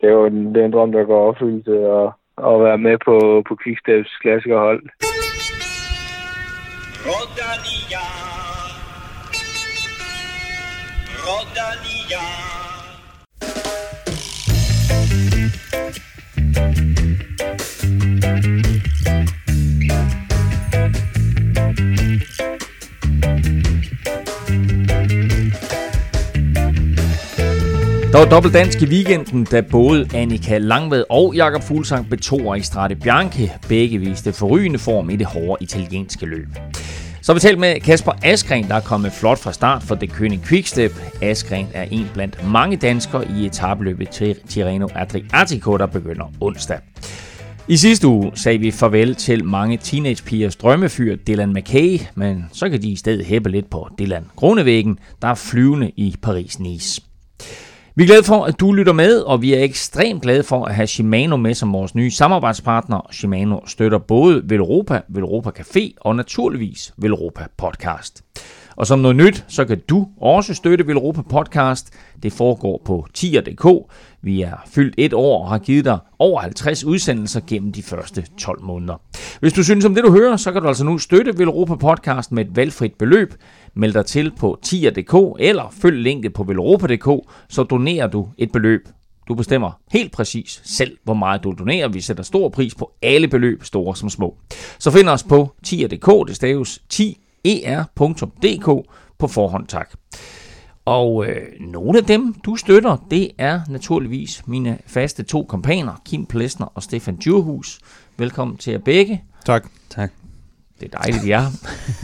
det er jo en, det er en drøm, der går opfyldelse og, og være med på, på Quicksteps klassikerhold. thank you Der var dobbelt dansk i weekenden, da både Annika Langved og Jakob Fuglsang blev i Strade Bianche. Begge viste forrygende form i det hårde italienske løb. Så har vi talt med Kasper Askren, der er kommet flot fra start for det König Quickstep. Askren er en blandt mange danskere i etabløbet Tirreno Adriatico, der begynder onsdag. I sidste uge sagde vi farvel til mange teenagepigers drømmefyr Dylan McKay, men så kan de i stedet hæppe lidt på Dylan Kronevæggen, der er flyvende i Paris-Nice. Vi er glade for, at du lytter med, og vi er ekstremt glade for at have Shimano med som vores nye samarbejdspartner. Shimano støtter både Velropa, Velropa Café og naturligvis Velropa Podcast. Og som noget nyt, så kan du også støtte Velropa Podcast. Det foregår på tier.dk. Vi er fyldt et år og har givet dig over 50 udsendelser gennem de første 12 måneder. Hvis du synes om det, du hører, så kan du altså nu støtte Velropa Podcast med et valgfrit beløb. Meld dig til på tier.dk eller følg linket på velropa.dk, så donerer du et beløb. Du bestemmer helt præcis selv, hvor meget du donerer. Vi sætter stor pris på alle beløb, store som små. Så find os på tier.dk, det staves 10er.dk på forhånd tak. Og øh, nogle af dem, du støtter, det er naturligvis mine faste to kompaner, Kim Plesner og Stefan Djurhus. Velkommen til jer begge. Tak. Tak. Det er dejligt, ja.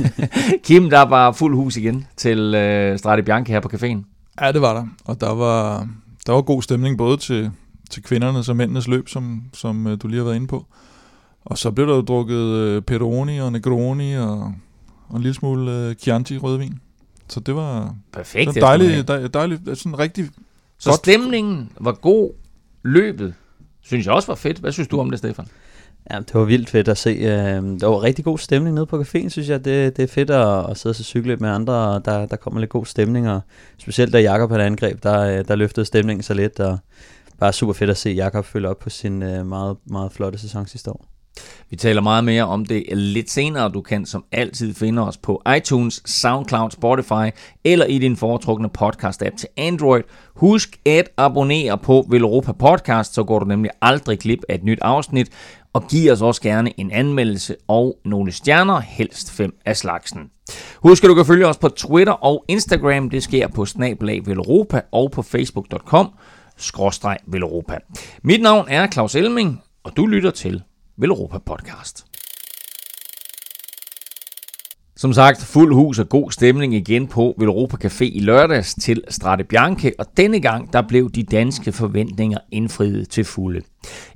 Kim, der var fuld hus igen til øh, Strade Bianca her på caféen. Ja, det var der. Og der var, der var god stemning både til, til kvindernes og mændenes løb, som, som øh, du lige har været inde på. Og så blev der jo drukket øh, Peroni og Negroni og, og en lille smule øh, Chianti rødvin. Så det var Perfekt. det dejligt, dejligt, dejligt, sådan rigtig Så godt. stemningen var god. Løbet synes jeg også var fedt. Hvad synes du om det, Stefan? Ja, det var vildt fedt at se. Øh, der var rigtig god stemning nede på caféen, synes jeg. Det, det er fedt at, at sidde og cykle med andre, og der, der kommer lidt god stemning. Og specielt da Jakob havde angreb, der, øh, der løftede stemningen så lidt. Og bare super fedt at se Jakob følge op på sin øh, meget, meget flotte sæson sidste år. Vi taler meget mere om det lidt senere. Du kan som altid finde os på iTunes, SoundCloud, Spotify eller i din foretrukne podcast-app til Android. Husk at abonnere på Velropa Podcast, så går du nemlig aldrig glip af et nyt afsnit. Og giv os også gerne en anmeldelse og nogle stjerner, helst fem af slagsen. Husk at du kan følge os på Twitter og Instagram. Det sker på snablag Velropa og på facebook.com skråstreg Velropa. Mit navn er Claus Elming, og du lytter til Velropa Podcast. Som sagt, fuld hus og god stemning igen på Velropa Café i lørdags til Strate Bianche, og denne gang der blev de danske forventninger indfriet til fulde.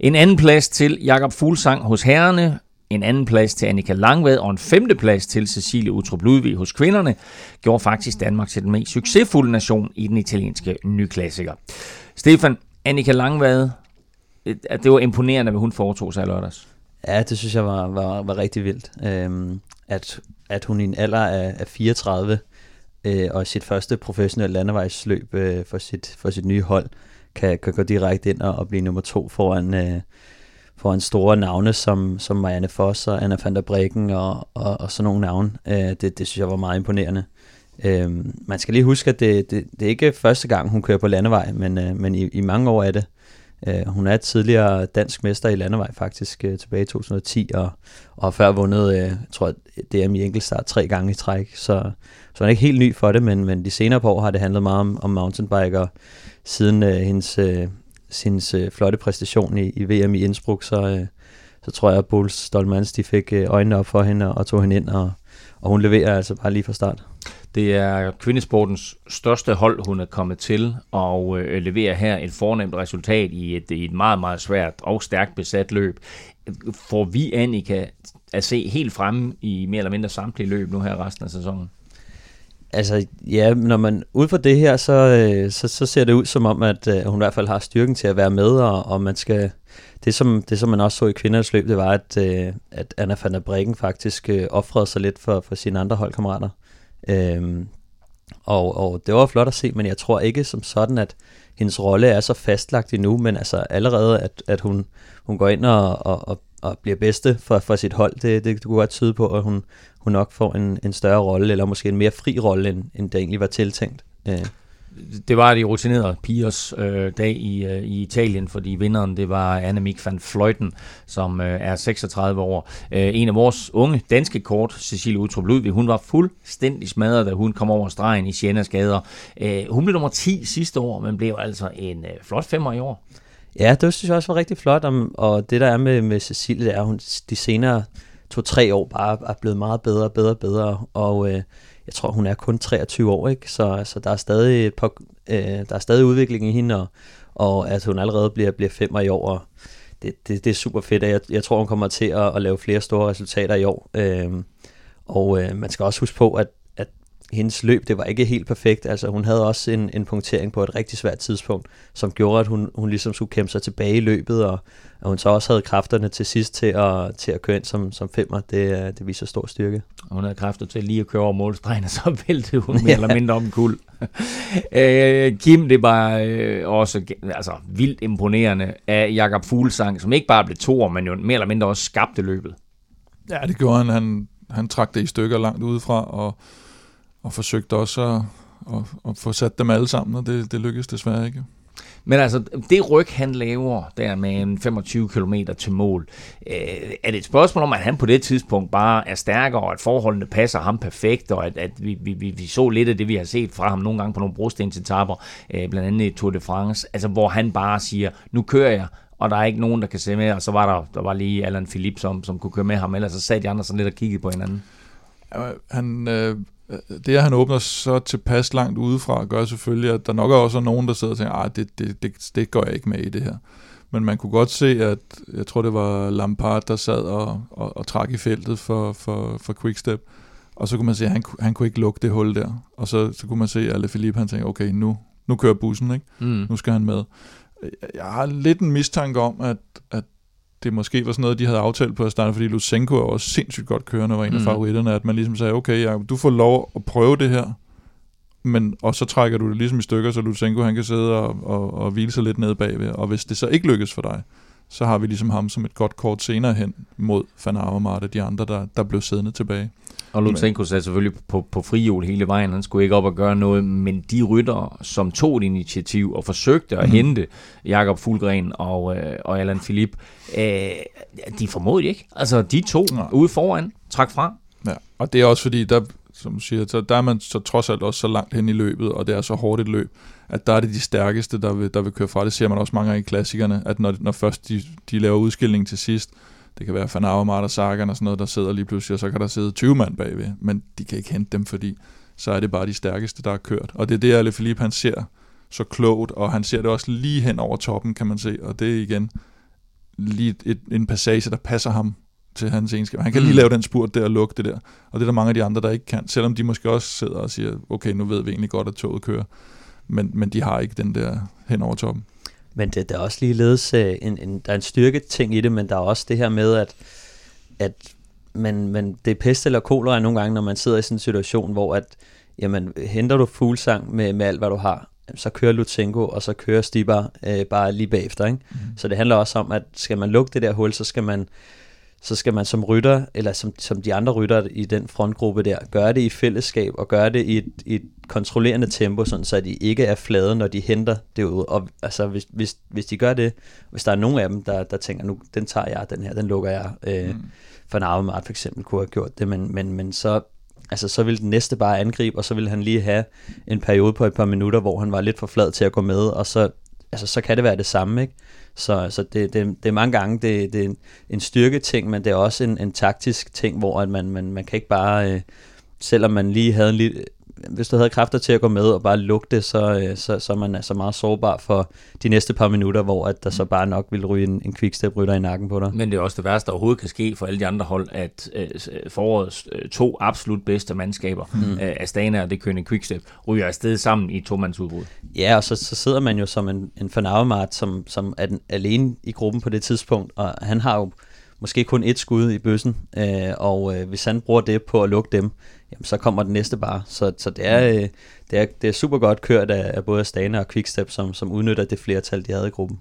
En anden plads til Jakob Fuglsang hos herrene, en anden plads til Annika Langvad og en femte plads til Cecilie Utrup Ludvig hos kvinderne, gjorde faktisk Danmark til den mest succesfulde nation i den italienske nyklassiker. Stefan, Annika Langvad, øh, det var imponerende, hvad hun foretog sig i lørdags. Ja, det synes jeg var, var, var rigtig vildt. Øhm, at, at hun i en alder af, af 34 øh, og sit første professionelle landevejsløb øh, for, sit, for sit nye hold, kan, kan gå direkte ind og, og blive nummer to foran, øh, foran store navne som, som Marianne Foss og Anna van der Breggen og, og, og sådan nogle navne. Øh, det, det synes jeg var meget imponerende. Øh, man skal lige huske, at det, det, det er ikke første gang, hun kører på landevej, men, øh, men i, i mange år er det. Øh, hun er tidligere dansk mester i landevej faktisk øh, tilbage i 2010, og, og har før vundet, øh, tror jeg, DM i enkeltstart tre gange i træk, så, så hun er ikke helt ny for det, men, men de senere par år har det handlet meget om, om mountainbiker, siden øh, hendes, øh, hendes øh, flotte præstation i, i VM i Innsbruck, så, øh, så tror jeg, at Bols Stolmans de fik øh, øjnene op for hende og tog hende ind, og, og hun leverer altså bare lige fra start. Det er kvindesportens største hold, hun er kommet til, og øh, leverer her et fornemt resultat i et, i et meget, meget svært og stærkt besat løb. Får vi, Annika, at se helt fremme i mere eller mindre samtlige løb nu her resten af sæsonen? Altså, ja, når man ud fra det her, så, øh, så, så ser det ud som om, at øh, hun i hvert fald har styrken til at være med, og, og man skal... Det som, det, som man også så i kvindernes løb, det var, at, øh, at Anna van der Breggen faktisk øh, offrede sig lidt for, for sine andre holdkammerater. Øhm, og, og det var flot at se, men jeg tror ikke som sådan, at hendes rolle er så fastlagt endnu, men altså allerede, at, at hun, hun går ind og, og, og, og bliver bedste for, for sit hold, det, det, det kunne godt tyde på, at hun, hun nok får en, en større rolle, eller måske en mere fri rolle, end, end det egentlig var tiltænkt. Øh det var de rutinerede pigers øh, dag i, øh, i Italien, fordi vinderen det var Annemiek van Fløjten, som øh, er 36 år. Øh, en af vores unge danske kort, Cecilie Utrup Ludvig, hun var fuldstændig smadret, da hun kom over stregen i Sienas gader. Øh, hun blev nummer 10 sidste år, men blev altså en øh, flot femmer i år. Ja, det synes jeg også var rigtig flot, og det der er med, med Cecilie, det er, at hun de senere to-tre år bare er blevet meget bedre og bedre og bedre, og øh, jeg tror, hun er kun 23 år, ikke? Så, så der, er stadig et par, øh, der er stadig udvikling i hende, og, og at hun allerede bliver, bliver femmer i år, og det, det, det er super fedt, jeg, jeg tror, hun kommer til at, at lave flere store resultater i år. Øh, og øh, man skal også huske på, at hendes løb, det var ikke helt perfekt. Altså hun havde også en, en punktering på et rigtig svært tidspunkt, som gjorde, at hun, hun ligesom skulle kæmpe sig tilbage i løbet, og, og hun så også havde kræfterne til sidst til at, til at køre ind som, som femmer. Det, det viser stor styrke. Og hun havde kræfter til lige at køre over målstregen, og så væltede hun mere eller mindre om kul. øh, Kim, det var øh, også altså, vildt imponerende af Jakob Fuglsang, som ikke bare blev to men jo mere eller mindre også skabte løbet. Ja, det gjorde han. Han, han trak det i stykker langt udefra, og, og forsøgte også at, at, at få sat dem alle sammen, og det, det lykkedes desværre ikke. Men altså, det ryg, han laver der med en 25 km til mål, øh, er det et spørgsmål om, at han på det tidspunkt bare er stærkere, og at forholdene passer ham perfekt, og at, at vi, vi, vi, så lidt af det, vi har set fra ham nogle gange på nogle brostensetapper, øh, blandt andet i Tour de France, altså hvor han bare siger, nu kører jeg, og der er ikke nogen, der kan se med, og så var der, der var lige Allan Philippe, som, som kunne køre med ham, ellers så sad de andre sådan lidt og kiggede på hinanden. Han, øh, det, at han åbner så tilpas langt udefra, gør selvfølgelig, at der nok er også nogen, der sidder og tænker, at det, det, det, det går jeg ikke med i det her. Men man kunne godt se, at jeg tror, det var Lampard, der sad og, og, og trak i feltet for, for, for Quickstep. Og så kunne man se, at han, han kunne ikke lukke det hul der. Og så, så kunne man se, at Philippe han tænkte, okay, nu, nu kører bussen, ikke? Mm. nu skal han med. Jeg har lidt en mistanke om, at, at det måske var sådan noget, de havde aftalt på at starte, fordi Lusenko er også sindssygt godt kørende, var en af mm. favoritterne, at man ligesom sagde, okay, ja, du får lov at prøve det her, men, og så trækker du det ligesom i stykker, så Lusenko han kan sidde og, og, og hvile sig lidt ned bagved, og hvis det så ikke lykkes for dig, så har vi ligesom ham som et godt kort senere hen mod Avermaet og de andre, der, der blev siddende tilbage. Og Lutsenko satte selvfølgelig på, på frihjul hele vejen. Han skulle ikke op og gøre noget, men de rytter, som tog et initiativ og forsøgte at mm. hente Jakob Fuglgren og, øh, og Allan Philip, øh, de formåede ikke. Altså, de to ja. ude foran trak fra. Ja, og det er også fordi, der, som du siger, så der er man så trods alt også så langt hen i løbet, og det er så hårdt et løb, at der er det de stærkeste, der vil, der vil køre fra. Det ser man også mange gange i klassikerne, at når, når først de, de laver udskilling til sidst, det kan være Avermaet og Sagan og sådan noget, der sidder lige pludselig, og så kan der sidde 20 mand bagved, men de kan ikke hente dem, fordi så er det bare de stærkeste, der er kørt. Og det er det, Ale Philippe, han ser så klogt, og han ser det også lige hen over toppen, kan man se, og det er igen lige et, en passage, der passer ham til hans egenskab. Han kan lige mm. lave den spurt der og lukke det der, og det er der mange af de andre, der ikke kan, selvom de måske også sidder og siger, okay, nu ved vi egentlig godt, at toget kører, men, men de har ikke den der hen over toppen. Men det, der er også ligeledes øh, en, en, der er en styrke ting i det, men der er også det her med, at, at man, man, det er pest eller kolera nogle gange, når man sidder i sådan en situation, hvor at, jamen, henter du fuglsang med, med alt, hvad du har, så kører Lutsenko, og så kører Stibar øh, bare lige bagefter. Ikke? Mm. Så det handler også om, at skal man lukke det der hul, så skal man så skal man som rytter, eller som, som de andre rytter i den frontgruppe der, gøre det i fællesskab, og gøre det i et, i et kontrollerende tempo, sådan så de ikke er flade, når de henter det ud. Og altså, hvis, hvis, hvis de gør det, hvis der er nogen af dem, der, der tænker, nu den tager jeg, den her, den lukker jeg, øh, mm. for en Arvemart for eksempel kunne have gjort det, men, men, men så, altså, så vil den næste bare angribe, og så vil han lige have en periode på et par minutter, hvor han var lidt for flad til at gå med, og så, altså, så kan det være det samme, ikke? Så, så det, det, det er mange gange det, det er en, en styrke ting, men det er også en, en taktisk ting, hvor at man, man, man kan ikke bare, øh, selvom man lige havde en lille, hvis du havde kræfter til at gå med og bare lukke det, så, øh, så, så er man altså meget sårbar for de næste par minutter, hvor at der så bare nok vil ryge en, en quickstep-rytter i nakken på dig. Men det er også det værste, der overhovedet kan ske for alle de andre hold, at øh, forårets øh, to absolut bedste mandskaber, mm. øh, Astana og det kønne quickstep, ryger afsted sammen i tomandsudbrud. Ja, og så, så sidder man jo som en, en Fanauemart, som, som er den, alene i gruppen på det tidspunkt, og han har jo måske kun et skud i bøssen, øh, og øh, hvis han bruger det på at lukke dem, jamen, så kommer den næste bare. Så, så det, er, øh, det, er, det er super godt kørt af, af både Astana og Quickstep, som, som udnytter det flertal, de havde i gruppen.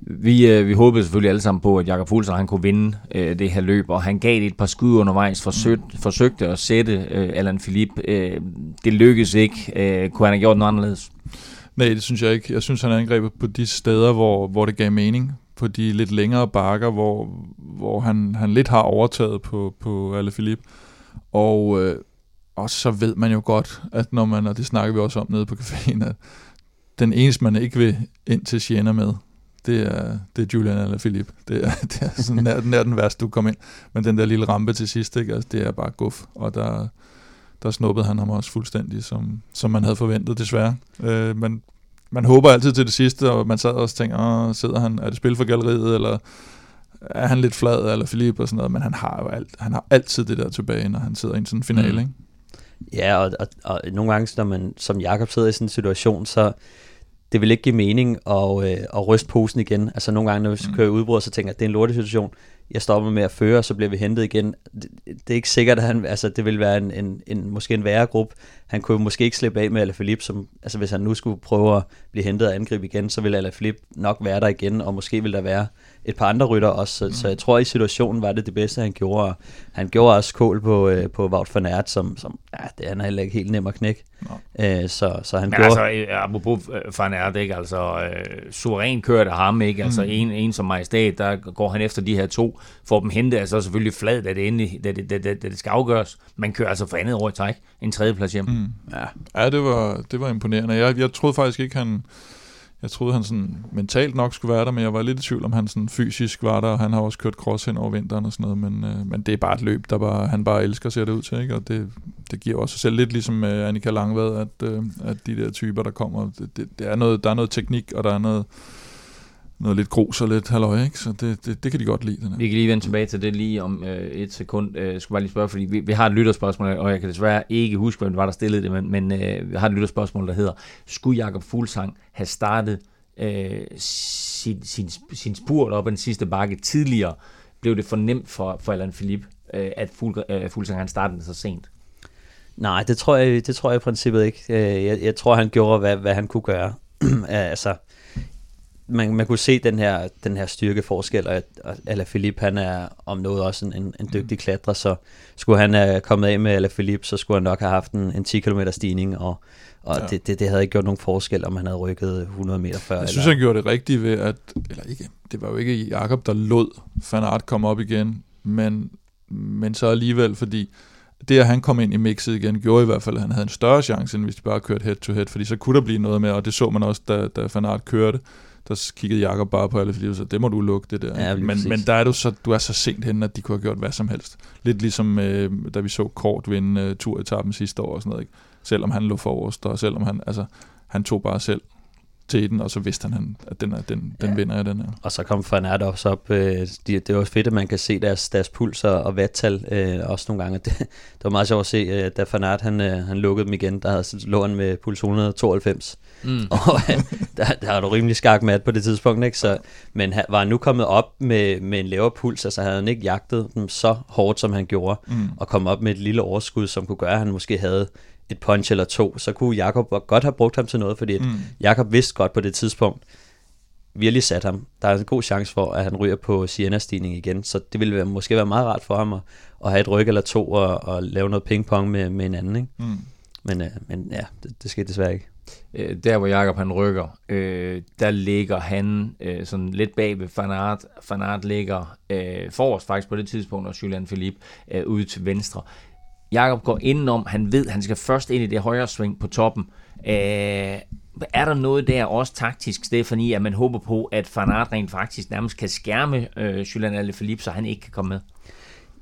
Vi, øh, vi håbede selvfølgelig alle sammen på, at Jakob Fuglsang han kunne vinde øh, det her løb, og han gav det et par skud undervejs, forsøg, mm. forsøgte at sætte øh, Alan Philippe. Øh, det lykkedes ikke. Øh, kunne han have gjort noget anderledes? Nej, det synes jeg ikke. Jeg synes, han angrebet på de steder, hvor, hvor det gav mening. På de lidt længere bakker, hvor, hvor han, han lidt har overtaget på, på Alain Philippe. Og øh, også så ved man jo godt, at når man, og det snakker vi også om nede på caféen, at den eneste, man ikke vil ind til Siena med, det er, det er Julian eller Philip. Det er, det er sådan nær, nær den værste, du kom ind. Men den der lille rampe til sidst, ikke? Altså, det er bare guf. Og der, der snuppede han ham også fuldstændig, som, som man havde forventet desværre. Øh, man, man håber altid til det sidste, og man sad og tænker, Åh, sidder han, er det spil for galleriet, eller er han lidt flad, eller Philip og sådan noget, men han har jo alt, han har altid det der tilbage, når han sidder i en sådan finale, mm. ikke? Ja, og, og, og nogle gange, når man som Jakob sidder i sådan en situation, så det vil ikke give mening at, øh, at ryste posen igen. Altså nogle gange, når vi mm. kører udbrud, så tænker jeg, at det er en lortesituation. Jeg stopper med at føre, og så bliver vi hentet igen. Det, det er ikke sikkert, at han, altså, det vil være en, en, en, måske en værre gruppe. Han kunne måske ikke slippe af med Alaphilippe, som, altså hvis han nu skulle prøve at blive hentet og angribe igen, så ville Alaphilippe nok være der igen, og måske vil der være et par andre rytter også, så, mm. så jeg tror i situationen var det det bedste, han gjorde. Han gjorde også kål på, øh, på Wout van Aert, som, som ja, det er heller ikke helt nem at knække. Øh, så, så han Men gjorde... altså, øh, apropos øh, van Aert, ikke? Altså, øh, suveræn kørt af ham, ikke? Altså, mm. en, en som majestat, der går han efter de her to, får dem hentet, altså selvfølgelig flad, da det, endelig, da det, da, da, da det skal afgøres. Man kører altså for andet år i træk, en tredjeplads hjem. Mm. Ja, ja det, var, det var imponerende. Jeg, jeg troede faktisk ikke, han jeg troede, han sådan mentalt nok skulle være der, men jeg var lidt i tvivl, om han sådan fysisk var der, og han har også kørt cross hen over vinteren og sådan noget, men, øh, men det er bare et løb, der bare, han bare elsker, ser det ud til, ikke? og det, det giver også sig selv lidt ligesom øh, Annika Langvad, at, øh, at de der typer, der kommer, det, det, det er noget, der er noget teknik, og der er noget, noget lidt grus og lidt halløj, ikke? så det, det, det kan de godt lide. Den her. Vi kan lige vende tilbage til det lige om øh, et sekund. Øh, jeg skulle bare lige spørge, fordi vi, vi har et lytterspørgsmål, og jeg kan desværre ikke huske, hvem det var, der stillede det, men, men øh, vi har et lytterspørgsmål, der hedder, skulle Jakob Fuglsang have startet øh, sin, sin, sin spurt op ad den sidste bakke tidligere, blev det for nemt for, for Alan Philippe, øh, at Fugl, øh, Fuglsang han startede så sent? Nej, det tror jeg, det tror jeg i princippet ikke. Øh, jeg, jeg tror, han gjorde, hvad, hvad han kunne gøre. altså, man, man kunne se den her, den her styrkeforskel, og, og Alaphilippe, han er om noget også en, en dygtig klatrer, så skulle han have kommet af med Alaphilippe, så skulle han nok have haft en, en 10 km stigning, og, og ja. det, det, det havde ikke gjort nogen forskel, om han havde rykket 100 meter før. Jeg synes, eller... han gjorde det rigtigt ved, at, eller ikke, det var jo ikke Jakob, der lod Van Aert komme op igen, men, men så alligevel, fordi det, at han kom ind i mixet igen, gjorde i hvert fald, at han havde en større chance, end hvis de bare kørte head-to-head, fordi så kunne der blive noget med, og det så man også, da, da Van Aert kørte, der kiggede Jakob bare på alle, fordi så det må du lukke, det der. Ja, men, men der er du så, du er så sent henne, at de kunne have gjort hvad som helst. Lidt ligesom, øh, da vi så Kort vinde øh, turetappen sidste år og sådan noget, ikke? Selvom han lå forrest, og selvom han, altså, han tog bare selv til den, og så vidste han, at den, er, den, den ja. vinder jeg, den her. Og så kom Van Aert også op. Øh, det, det var fedt, at man kan se deres, deres puls og, og vattal øh, også nogle gange. Det, det var meget sjovt at se, øh, da Van Aert, han, øh, han lukkede dem igen, der havde, lå han med puls 192. Mm. og øh, der, der var du rimelig skak mat på det tidspunkt, ikke? Så, men han var nu kommet op med, med en lavere puls, altså havde han ikke jagtet dem så hårdt, som han gjorde, mm. og kom op med et lille overskud, som kunne gøre, at han måske havde et punch eller to, så kunne Jakob godt have brugt ham til noget, fordi mm. Jakob vidste godt på det tidspunkt, virkelig sat ham. Der er en god chance for, at han ryger på Siena-stigning igen, så det ville være, måske være meget rart for ham at, at have et ryg eller to og, og lave noget pingpong med, med en anden. Ikke? Mm. Men, øh, men ja, det, det skete desværre ikke. Øh, der hvor Jakob han rykker, øh, der ligger han øh, sådan lidt bag ved Fanart. Fanart ligger øh, forrest faktisk på det tidspunkt, og Julian Philippe øh, ude til venstre. Jakob går indenom, han ved, han skal først ind i det højre sving på toppen. Øh, er der noget der også taktisk, Stefanie, at man håber på, at Fanart rent faktisk nærmest kan skærme øh, Julian Alaphilippe, så han ikke kan komme med?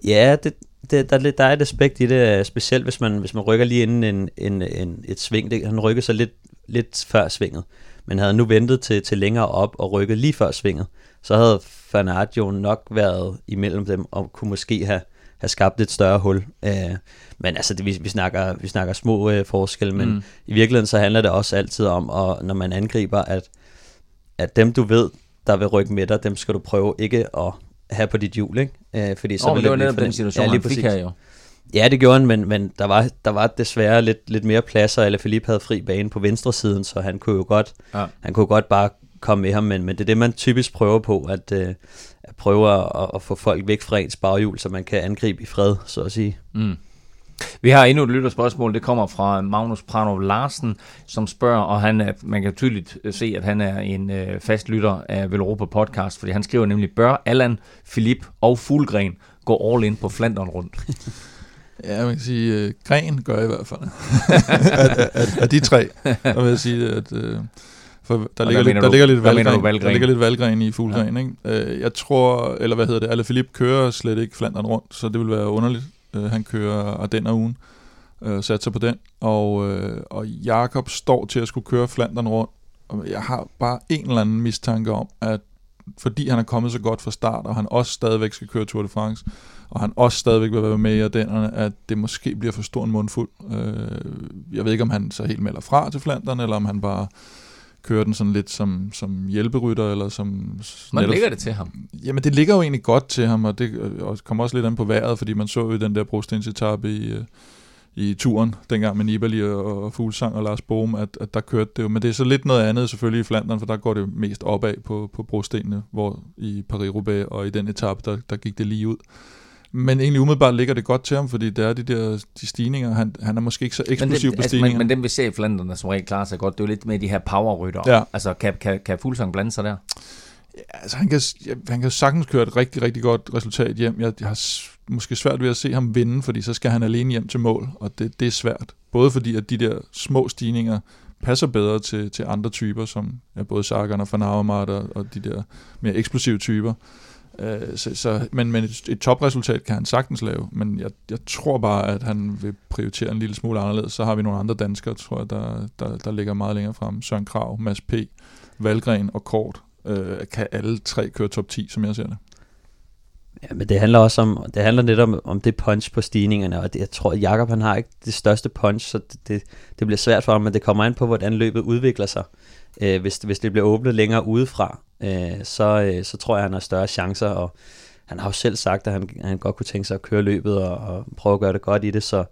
Ja, det, det, der, der er et aspekt i det, specielt hvis man, hvis man rykker lige inden en, en, en, et sving. Det, han rykker sig lidt, lidt før svinget, men havde nu ventet til, til længere op og rykket lige før svinget, så havde Van Aert jo nok været imellem dem og kunne måske have have skabt et større hul. Øh, men altså, det, vi, vi, snakker, vi snakker små øh, forskelle, men mm. i virkeligheden så handler det også altid om, at, når man angriber, at, at dem du ved, der vil rykke med dig, dem skal du prøve ikke at have på dit hjul, ikke? Øh, fordi så oh, vil det var netop den situation, ja, lige han fik her jo. Ja, det gjorde han, men, men der, var, der var desværre lidt, lidt mere pladser, eller Philippe havde fri bane på venstre siden, så han kunne jo godt, ja. han kunne godt bare komme med ham, men, men det er det, man typisk prøver på, at, øh, at prøve at, at få folk væk fra ens baghjul, så man kan angribe i fred, så at sige. Mm. Vi har endnu et lytterspørgsmål, det kommer fra Magnus Pranov Larsen, som spørger, og han er, man kan tydeligt se, at han er en øh, fast lytter af Velropa podcast, fordi han skriver nemlig, bør Allan, Philip og Fuglgren gå all in på Flandern rundt? Ja, man kan sige, uh, Gren gør i hvert fald. af, af, af, de tre, der vil jeg sige, at uh, for der, ligger, lidt, der, ligger lidt valgren, der ligger lidt valgren i Fuglgren. Ja. Ikke? Uh, jeg tror, eller hvad hedder det, Alle Philip kører slet ikke Flandern rundt, så det vil være underligt. Øh, han kører den ugen, øh, uh, satser på den, og, øh, og Jakob står til at skulle køre Flandern rundt, og jeg har bare en eller anden mistanke om, at fordi han er kommet så godt fra start, og han også stadigvæk skal køre Tour de France, og han også stadigvæk vil være med i Ardennerne, at det måske bliver for stor en mundfuld. Øh, jeg ved ikke, om han så helt melder fra til Flandern, eller om han bare kører den sådan lidt som, som hjælperytter, eller som... Man ligger det til ham? Jamen, det ligger jo egentlig godt til ham, og det og kommer også lidt an på vejret, fordi man så jo den der brostensetappe i, øh, i turen, dengang med Nibali og, og Fuglsang og Lars Bohm, at, at der kørte det jo. Men det er så lidt noget andet selvfølgelig i Flandern, for der går det mest opad på, på brostenene, hvor i Paris-Roubaix og i den etape, der, der gik det lige ud. Men egentlig umiddelbart ligger det godt til ham, fordi det er de der de stigninger. Han, han er måske ikke så eksplosiv men det, på stigninger. Altså, men, men dem vi ser i Flandern, der som regel klarer sig godt, det er jo lidt med de her powerrytter. Ja. Altså kan, kan, kan Fuglsang blande sig der? Ja, altså han kan, han kan sagtens køre et rigtig, rigtig godt resultat hjem. Jeg, jeg har måske svært ved at se ham vinde, fordi så skal han alene hjem til mål, og det, det er svært. Både fordi, at de der små stigninger passer bedre til, til andre typer, som ja, både Sagan og Van Avermaet og, og de der mere eksplosive typer. Øh, så, så, men, men et, et topresultat kan han sagtens lave, men jeg, jeg tror bare, at han vil prioritere en lille smule anderledes. Så har vi nogle andre danskere, tror jeg, der, der, der ligger meget længere frem. Søren Krav, Mads P., Valgren og Kort øh, kan alle tre køre top 10, som jeg ser det. Ja, men det handler også om, det handler lidt om, om det punch på stigningerne, og det, jeg tror, at Jacob han har ikke det største punch, så det, det, det bliver svært for ham, men det kommer an på, hvordan løbet udvikler sig. Øh, hvis, hvis det bliver åbnet længere udefra, øh, så, øh, så tror jeg, han har større chancer, og han har jo selv sagt, at han, han godt kunne tænke sig at køre løbet og, og prøve at gøre det godt i det, så,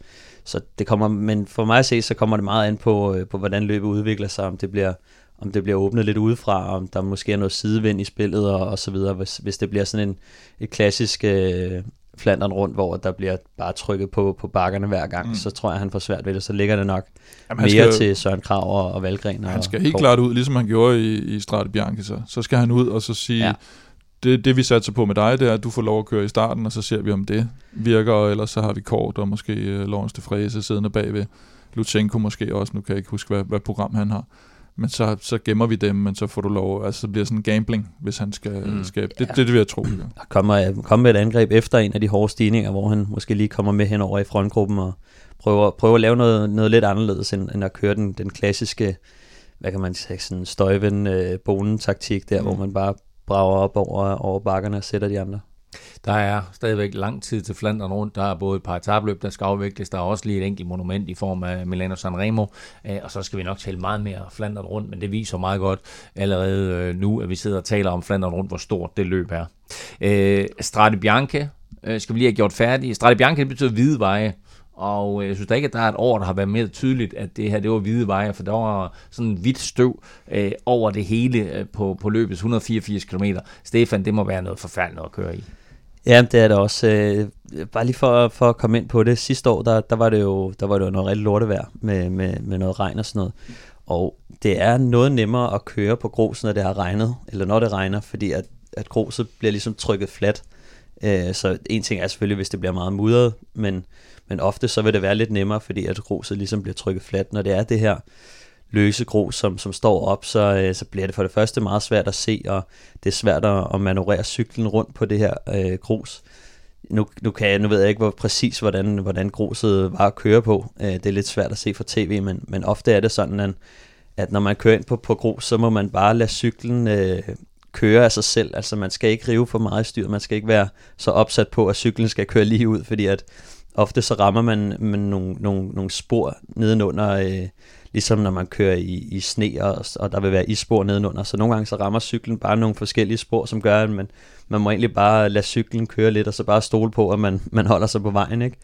så det kommer, men for mig at se, så kommer det meget an på, øh, på hvordan løbet udvikler sig, om det bliver om det bliver åbnet lidt udefra, om der måske er noget sidevind i spillet og, og så videre, hvis, hvis det bliver sådan en et klassisk øh, Flandern rundt, hvor der bliver bare trykket på, på bakkerne hver gang, mm. så tror jeg, han får svært ved det. Så ligger det nok Jamen, mere skal, til Søren Krav og, og Valgren. Han skal og helt Kåre. klart ud, ligesom han gjorde i, i Strade Bianchi. Så. så skal han ud og så sige, ja. det, det vi satser på med dig, det er, at du får lov at køre i starten, og så ser vi, om det virker, og ellers så har vi Kort og måske uh, Lawrence de Frese siddende bagved. Lutsenko måske også, nu kan jeg ikke huske, hvad, hvad program han har men så, så gemmer vi dem, men så får du lov, altså så bliver sådan gambling, hvis han skal, mm. skal det, ja. det, det, vil jeg tro. Der kommer, kommer med et angreb efter en af de hårde stigninger, hvor han måske lige kommer med hen over i frontgruppen og prøver, prøver at lave noget, noget lidt anderledes, end, end at køre den, den klassiske, hvad kan man sige, sådan støjven øh, bonen taktik der, mm. hvor man bare brager op over, over bakkerne og sætter de andre. Der er stadigvæk lang tid til Flandern rundt. Der er både et par etabløb, der skal afvikles. Der er også lige et enkelt monument i form af Milano Sanremo. Og så skal vi nok tale meget mere Flandern rundt, men det viser meget godt allerede øh, nu, at vi sidder og taler om Flandern rundt, hvor stort det løb er. Øh, Strade Bianche øh, skal vi lige have gjort færdig. Strade Bianche betyder hvide veje. Og øh, jeg synes da ikke, at der er et år, der har været mere tydeligt, at det her det var hvide veje, for der var sådan hvidt støv øh, over det hele øh, på, på løbets 184 km. Stefan, det må være noget forfærdeligt at køre i. Ja, det er det også. Øh, bare lige for, for at komme ind på det. Sidste år, der, der, var, det jo, der var det jo noget rigtig lortevejr med, med, med noget regn og sådan noget. Og det er noget nemmere at køre på grus, når det har regnet, eller når det regner, fordi at, at gruset bliver ligesom trykket fladt. Øh, så en ting er selvfølgelig, hvis det bliver meget mudret, men, men ofte så vil det være lidt nemmere, fordi at gruset ligesom bliver trykket fladt. Når det er det her løse grus, som, som står op, så, øh, så bliver det for det første meget svært at se, og det er svært at, at manøvrere cyklen rundt på det her øh, grus. Nu, nu, kan jeg, nu ved jeg ikke hvor præcis, hvordan, hvordan gruset var at køre på. Øh, det er lidt svært at se fra tv, men, men ofte er det sådan, at, at når man kører ind på, på grus, så må man bare lade cyklen øh, køre af sig selv. Altså man skal ikke rive for meget i styret, man skal ikke være så opsat på, at cyklen skal køre lige ud, fordi at ofte så rammer man, man nogle, nogle, nogle spor nedenunder øh, ligesom når man kører i, i sne, og, og der vil være isspor nedenunder. Så nogle gange så rammer cyklen bare nogle forskellige spor, som gør, at man, man må egentlig bare lade cyklen køre lidt, og så bare stole på, at man, man holder sig på vejen. Ikke?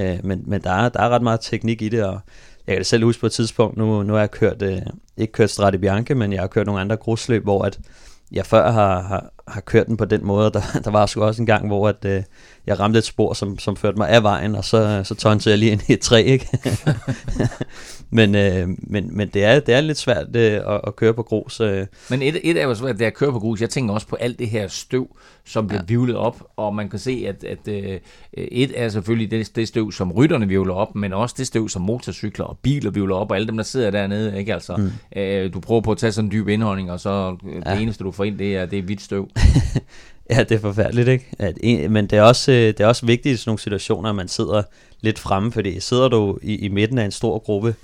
Øh, men men der, er, der er ret meget teknik i det, og jeg kan det selv huske på et tidspunkt, nu, nu har jeg kørt, øh, ikke kørt Strade Bianche, men jeg har kørt nogle andre grusløb, hvor at jeg før har, har, har kørt den på den måde. Der, der var sgu også en gang, hvor at, øh, jeg ramte et spor, som, som førte mig af vejen, og så, så tonsede jeg lige ind i et træ, ikke? men, øh, men, men det, er, det er lidt svært øh, at, at køre på grus. Øh. Men et, et er jo svært, det er at køre på grus. Jeg tænker også på alt det her støv, som bliver ja. vivlet op, og man kan se, at, at øh, et er selvfølgelig det, det støv, som rytterne vivler op, men også det støv, som motorcykler og biler vivler op, og alle dem, der sidder dernede, ikke altså. Mm. Øh, du prøver på at tage sådan en dyb indholdning, og så øh, ja. det eneste, du får ind, det er, det er hvidt støv. Ja, det er forfærdeligt, ikke? At, men det er, også, øh, det er også vigtigt i sådan nogle situationer, at man sidder lidt fremme, fordi sidder du i, i midten af en stor gruppe,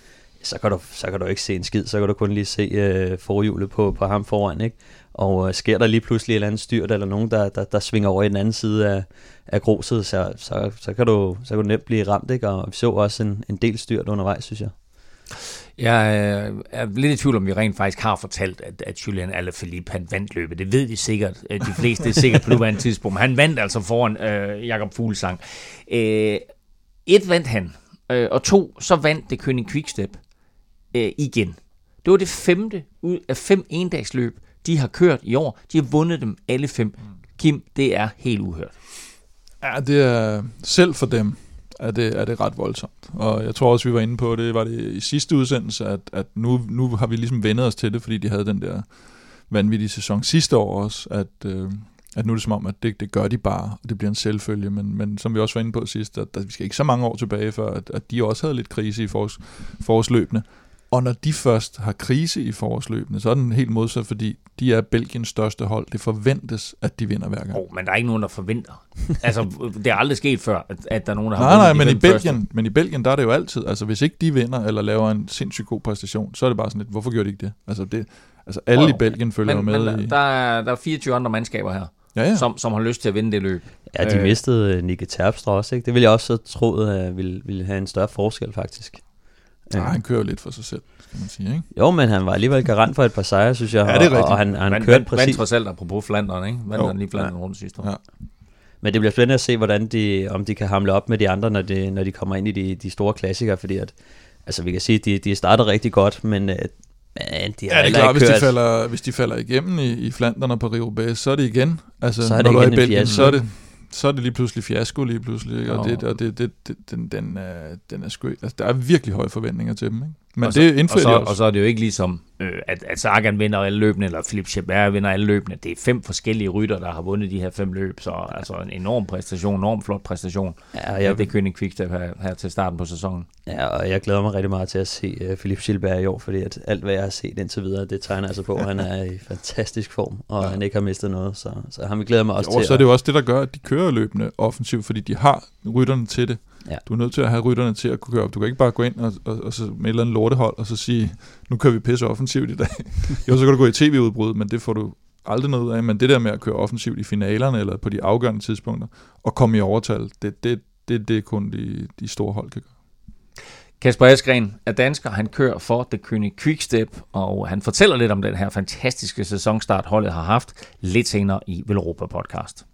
så kan, du, så kan du ikke se en skid, så kan du kun lige se øh, forhjulet på, på ham foran, ikke? Og øh, sker der lige pludselig et eller andet styrt, eller nogen, der, der, der svinger over i den anden side af, af gruset, så, så, så, kan du, så kan du nemt blive ramt, ikke? Og vi så også en, en del styrt undervejs, synes jeg. Jeg øh, er lidt i tvivl om, vi rent faktisk har fortalt, at, at Julian Alaphilippe han vandt løbet. Det ved de sikkert. Øh, de fleste er sikkert på nuværende tidspunkt. Men Han vandt altså foran øh, Jakob Fuglsang. Øh, et vandt han, øh, og to, så vandt det König Quickstep øh, igen. Det var det femte ud af fem endagsløb, de har kørt i år. De har vundet dem alle fem. Kim, det er helt uhørt. Ja, det er selv for dem er det, er det ret voldsomt. Og jeg tror også, vi var inde på det, var det i sidste udsendelse, at, at nu, nu har vi ligesom vendet os til det, fordi de havde den der vanvittige sæson sidste år også, at, øh, at nu er det som om, at det, det gør de bare, og det bliver en selvfølge, men, men som vi også var inde på sidst, at, at vi skal ikke så mange år tilbage, for at, at de også havde lidt krise i forårs, forårsløbende, og når de først har krise i forårsløbene, så er den helt modsat, fordi de er Belgiens største hold. Det forventes, at de vinder hver gang. Oh, men der er ikke nogen, der forventer. altså, det er aldrig sket før, at, at der er nogen, der nej, har Nej, men i, Belgien, men i Belgien, der er det jo altid, altså hvis ikke de vinder, eller laver en sindssygt god præstation, så er det bare sådan lidt, hvorfor gjorde de ikke det? Altså, det, altså alle oh, i Belgien følger men, med men, i... Der er, der er 24 andre mandskaber her. Ja, ja. Som, som har lyst til at vinde det løb. Ja, de øh. mistede øh, Nicky Terpstra også, ikke? Det ville jeg også have troet, at ville, ville have en større forskel, faktisk. Ja, han kører lidt for sig selv kan man sige, ikke? Jo, men han var alligevel garant for et par sejre, synes jeg. Ja, det er rigtigt. Og han, han vand, kørte præcis. Vandt trods alt, apropos Flanderen, ikke? Vandt han lige Flanderen ja. rundt sidste år. Ja. Men det bliver spændende at se, hvordan de, om de kan hamle op med de andre, når de, når de kommer ind i de, de store klassikere, fordi at, altså vi kan sige, at de, de starter rigtig godt, men, øh, men de har ja, det er klart, hvis de, falder, hvis de falder igennem i, i Flandern og Paris-Roubaix, så er det igen, altså så er det når igen du er i Belgien, så er det, så er det lige pludselig fiasko lige pludselig, ikke? og, det, og det, det, det, den, den, er, den er skø. Altså, der er virkelig høje forventninger til dem, ikke? Men og det indfrier og så, de også. Og så er det jo ikke ligesom, øh, at, at Sagan vinder alle løbene, eller Philip Chabert vinder alle løbene. Det er fem forskellige rytter, der har vundet de her fem løb, så altså en enorm præstation, en enorm flot præstation. Ja, jeg, ja, det König Quickstep her, her til starten på sæsonen. Ja, og jeg glæder mig rigtig meget til at se uh, Philip Gilbert i år, fordi at alt, hvad jeg har set indtil videre, det tegner altså på, at han er i fantastisk form, og ja. han ikke har mistet noget, så, så han glæder mig også jo, til. så er det jo også det, der gør, at de kører løbende offensivt, fordi de har rytterne til det. Ja. Du er nødt til at have rytterne til at kunne køre op. Du kan ikke bare gå ind og, og, og så med et eller andet lortehold, og så sige, nu kører vi pisse offensivt i dag. jo, så kan du gå i tv-udbrud, men det får du aldrig noget af. Men det der med at køre offensivt i finalerne, eller på de afgørende tidspunkter, og komme i overtal, det, det, det, det er kun de, de store hold kan gøre. Kasper Askren er dansker, han kører for The König Quickstep, og han fortæller lidt om den her fantastiske sæsonstart, holdet har haft lidt senere i Velropa podcast.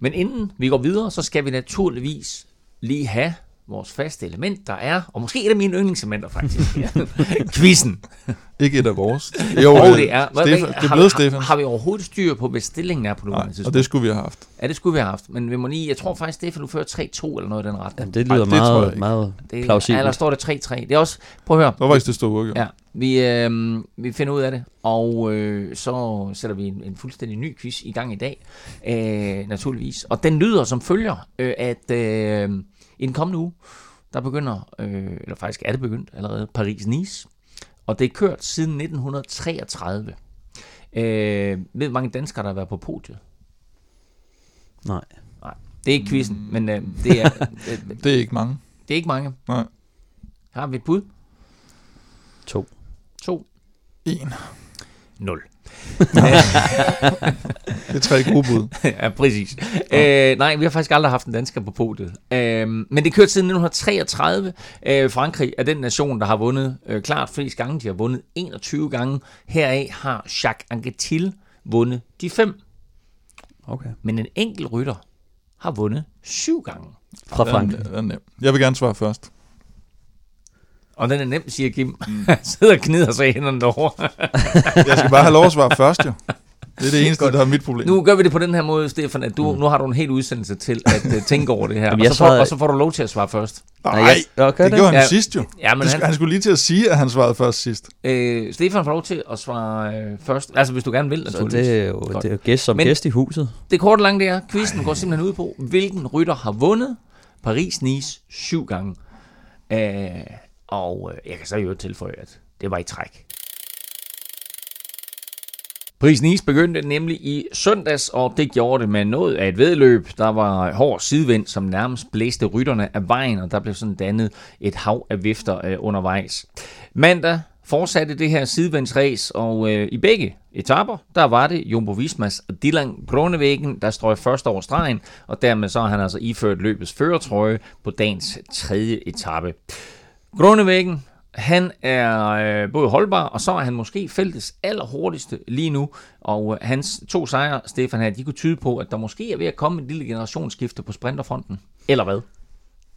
Men inden vi går videre, så skal vi naturligvis lige have vores faste element, der er, og måske et af mine yndlingselementer faktisk, quizzen. Ikke et af vores. Jo, oh, det er. Stefan, det er blevet Stefan. Har, har, vi overhovedet styr på, hvad stillingen er på nuværende tidspunkt? og det skulle vi have haft. Ja, det skulle vi have haft. Men vi må lige, jeg tror faktisk, Stefan, du fører 3-2 eller noget i den retning. Ja, det lyder Ej, det meget, det meget det, plausibelt. Eller står det 3-3. Det er også, prøv at høre. Der var det stod uge. Ja, vi, øh, vi finder ud af det, og øh, så sætter vi en, en fuldstændig ny quiz i gang i dag, øh, naturligvis. Og den lyder som følger, øh, at øh, i den kommende uge, der begynder, øh, eller faktisk er det begyndt allerede, Paris-Nice. Og det er kørt siden 1933. Øh, ved mange danskere, der har været på podiet? Nej. Nej, det er ikke quizzen, mm. men øh, det er... Øh, det er ikke mange. Det er ikke mange. Nej. Har vi et bud? To. To. En. Nul. Det er tre gode bud. ja, præcis. Øh, nej, vi har faktisk aldrig haft en dansker på podiet. Øh, men det kørte siden 1933. Øh, Frankrig er den nation, der har vundet øh, klart flest gange. De har vundet 21 gange. Heraf har Jacques Anquetil vundet de fem. Okay. Men en enkelt rytter har vundet syv gange. Fra Frankrig. Den er nem. Jeg vil gerne svare først. Og den er nem, siger Kim. Mm. Sidder og knider sig i hænderne derovre. Jeg skal bare have lov at svare først, jo. Det er det eneste, der er mit problem. Nu gør vi det på den her måde, Stefan, at du, mm. nu har du en hel udsendelse til at uh, tænke over det her. Jamen, og, jeg så får, svarede- og så får du lov til at svare først. Nej, jeg- Nå, gør det det? gjorde han Ja. sidst jo. Ja, men han, skal, han skulle lige til at sige, at han svarede først sidst. øh, Stefan får lov til at svare øh, først. Altså, hvis du gerne vil, Så naturligvis. det er jo, Godt. det er jo gæst som Men- gæst i huset. Det korte og lange det er, quizzen går simpelthen ud på, hvilken rytter har vundet Paris-Nice syv gange. Øh, og øh, jeg kan så jo tilføje, at det var i træk. Paris-Nice begyndte nemlig i søndags, og det gjorde det med noget af et vedløb. Der var hård sidevind, som nærmest blæste rytterne af vejen, og der blev sådan dannet et hav af vifter øh, undervejs. Mandag fortsatte det her sidevindsræs, og øh, i begge etapper, der var det Jumbo Vismas Dylan Groenewegen, der strøg først over stregen, og dermed så har han altså iført løbets førertrøje på dagens tredje etape. Groenewegen, han er øh, både holdbar, og så er han måske feltets allerhurtigste lige nu. Og øh, hans to sejre, Stefan her, de kunne tyde på, at der måske er ved at komme et lille generationsskifte på sprinterfronten. Eller hvad?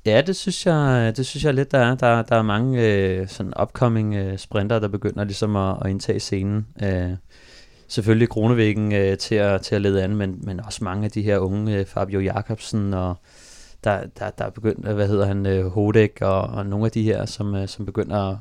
Ja, det synes jeg, det synes jeg lidt, der er. Der, der er mange øh, sådan upcoming øh, sprinter, der begynder ligesom at, at indtage scenen. Øh, selvfølgelig Kronevæggen øh, til, at, til at lede an, men, men også mange af de her unge, øh, Fabio Jakobsen og der, der, der er begyndt, øh, hvad hedder han, øh, Hodek og, og nogle af de her, som, øh, som begynder at,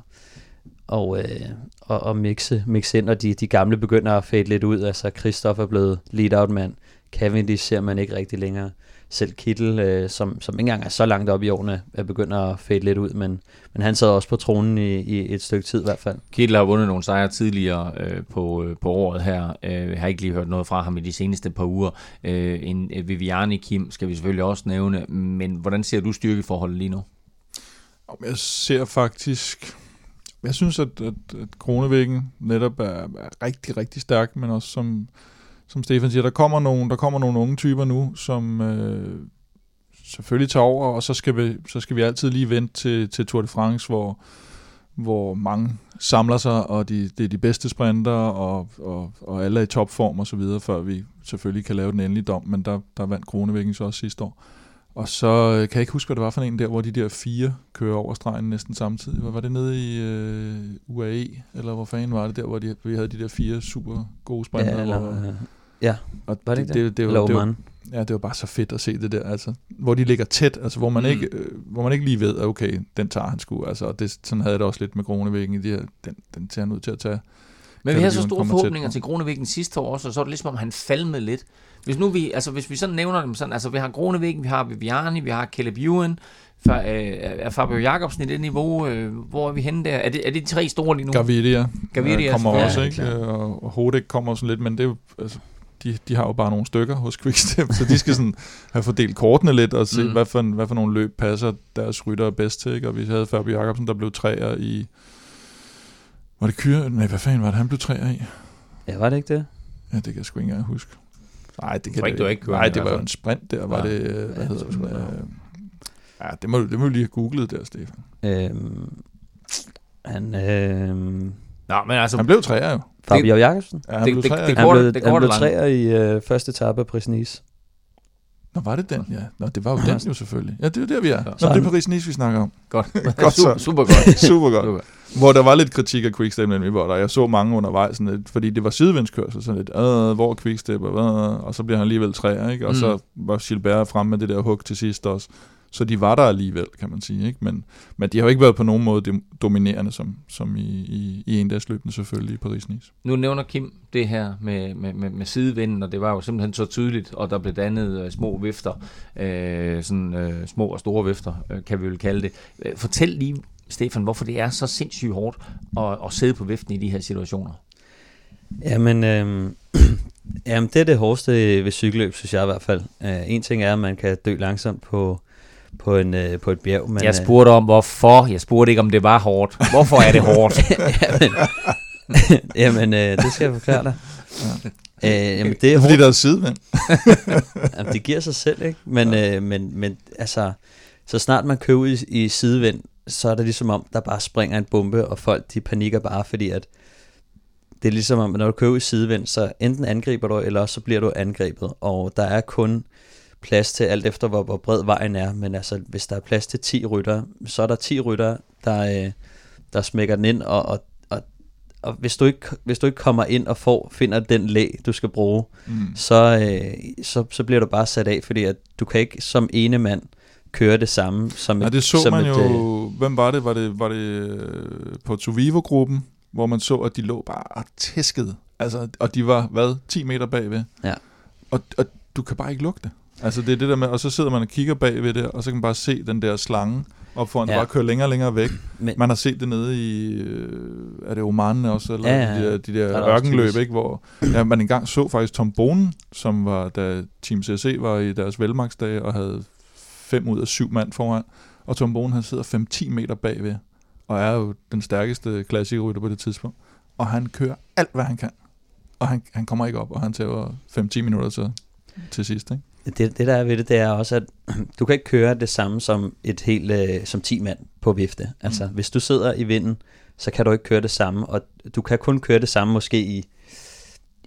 og, øh, og, og mixe, mixe ind, og de, de gamle begynder at fade lidt ud. Altså, Christoph er blevet lead-out mand. Cavendish ser man ikke rigtig længere. Selv Kittel, øh, som, som ikke engang er så langt op i årene, er begynder at fade lidt ud, men, men han sad også på tronen i, i et stykke tid i hvert fald. Kittel har vundet nogle sejre tidligere øh, på, øh, på året her. Øh, jeg har ikke lige hørt noget fra ham i de seneste par uger. Øh, en øh, Viviani Kim skal vi selvfølgelig også nævne, men hvordan ser du styrkeforholdet lige nu? Jeg ser faktisk... Jeg synes, at, at, at Kronevæggen netop er, er rigtig, rigtig stærk, men også som, som Stefan siger, der kommer nogle, der kommer nogle unge typer nu, som øh, selvfølgelig tager over, og så skal vi, så skal vi altid lige vente til, til Tour de France, hvor, hvor mange samler sig, og de, det er de bedste sprinter, og, og, og alle er i topform og så videre, før vi selvfølgelig kan lave den endelige dom, men der, der vandt Kronevækken så også sidste år. Og så øh, kan jeg ikke huske, hvad det var for en der, hvor de der fire kører over stregen næsten samtidig. Var det nede i øh, UAE, eller hvor fanden var det der, hvor de, vi havde de der fire super gode sprinter? Ja, eller, hvor, øh, ja, og var det ikke det? det, det, var, det, var, Oman. ja, det var bare så fedt at se det der, altså, hvor de ligger tæt, altså, hvor man, Mm. ikke, øh, hvor man ikke lige ved, at okay, den tager han sgu, altså, og det, sådan havde jeg det også lidt med Kronevæggen i de her, den, den ser han ud til at tage. Men vi det så store forhåbninger til Kronevæggen sidste år også, og så er det ligesom, om han falmede lidt. Hvis nu vi, altså hvis vi sådan nævner dem sådan, altså vi har Kronevæggen, vi har Viviani, vi har Caleb Ewan, for, øh, er Fabio Jacobsen i det niveau, øh, hvor er vi henne der? Er det, er det de tre store lige nu? Gaviria, Gaviria, øh, kommer ja, også, ja, ikke? Øh, Og, Hodek kommer sådan lidt, men det er jo, altså, de, de har jo bare nogle stykker hos Quickstep, så de skal sådan have fordelt kortene lidt og se, Mm. hvad, for, hvad for nogle løb passer deres rytter bedst til. Ikke? Og vi havde Fabio Jacobsen, der blev træer i... Var det Kyre? Nej, hvad fanden var det, han blev træer i? Ja, var det ikke det? Ja, det kan jeg sgu ikke engang huske. Nej, det kan tror ikke, ikke Nej, det var jo en sprint der, var Ja. det... øh, Hvad Ja, hedder det øh, Ja, det må, du- det må du lige have googlet der, Stefan. Øhm, han, øhm, Nå, men altså, Han blev træer jo. Fabio Jacobsen. Ja, han Det- blev det- træer. det i- går- Han blev, det han korte blev træer i øh, første etape af Paris-Nice. Nå, var det den? Ja. Nå, det var jo den jo selvfølgelig. Ja, det er jo der, vi er. Nå, det er Paris-Nice, vi snakker om. godt. Godt så. super, super godt. Super godt. Super. Hvor der var lidt kritik af Quickstep, nemlig, hvor der, jeg så mange undervejs, sådan lidt, fordi det var sidevindskørsel, sådan lidt, øh, hvor er Quickstep, og, øh, og så bliver han alligevel træer, ikke? Og mm. så var Gilbert fremme med det der hug til sidst også. Så de var der alligevel, kan man sige, ikke? Men, men de har jo ikke været på nogen måde dominerende, som, som i, i, i en løbende selvfølgelig i Paris-Nice. Nu nævner Kim det her med, med, med, med sidevinden, og det var jo simpelthen så tydeligt, og der blev dannet øh, små vifter, øh, sådan øh, små og store vifter, øh, kan vi vel kalde det. Øh, Fortæl lige, Stefan, hvorfor det er så sindssygt hårdt at, at sidde på viften i de her situationer. Jamen, øhm, jamen, det er det hårdeste ved cykelløb, synes jeg i hvert fald. Uh, en ting er, at man kan dø langsomt på, på, en, uh, på et bjerg. Men, jeg spurgte om, hvorfor. Jeg spurgte ikke, om det var hårdt. Hvorfor er det hårdt? jamen, jamen, øh, det skal jeg forklare dig. Ja. Øh, jamen, det er Fordi hårdt. der er sidevind. Jamen, det giver sig selv, ikke? Men, ja. øh, men, men altså, så snart man kører ud i, i sidevind, så er det ligesom om, der bare springer en bombe, og folk de panikker bare, fordi at det er ligesom om, når du kører ud i sidevind, så enten angriber du, eller så bliver du angrebet, og der er kun plads til alt efter, hvor, hvor bred vejen er, men altså, hvis der er plads til 10 rytter, så er der 10 rytter, der, øh, der smækker den ind, og, og, og, og hvis, du ikke, hvis du ikke kommer ind og får, finder den læ, du skal bruge, Mm. så, øh, så, så bliver du bare sat af, fordi at du kan ikke som ene mand køre det samme som Ja, et, det så som man et, jo... Hvem var det? Var det, var det øh, på Tuvivo-gruppen, hvor man så, at de lå bare tæsket. Altså, og de var, hvad, 10 meter bagved? Ja. Og, og du kan bare ikke lugte. Altså, det er det der med, og så sidder man og kigger bagved det, og så kan man bare se den der slange op foran, ja. Der bare kører længere og længere væk. men, Man har set det nede i, øh, er det Oman også, eller Ja, ja, de der, de Der er der ørkenløb, ikke, hvor ja, man engang så faktisk Tom Bonen, som var, da Team CSC var i deres velmagsdage, og havde fem ud af syv mand foran, og Tom Bonen, han sidder 5-10 meter bagved, og er jo den stærkeste klassikerrytter på det tidspunkt, og han kører alt, hvad han kan, og han, han kommer ikke op, og han tager 5-10 minutter til, til sidst, ikke? Det, det der er ved det, det er også, at du kan ikke køre det samme som et helt, øh, som 10 mand på vifte. Altså, Mm. hvis du sidder i vinden, så kan du ikke køre det samme, og du kan kun køre det samme måske i,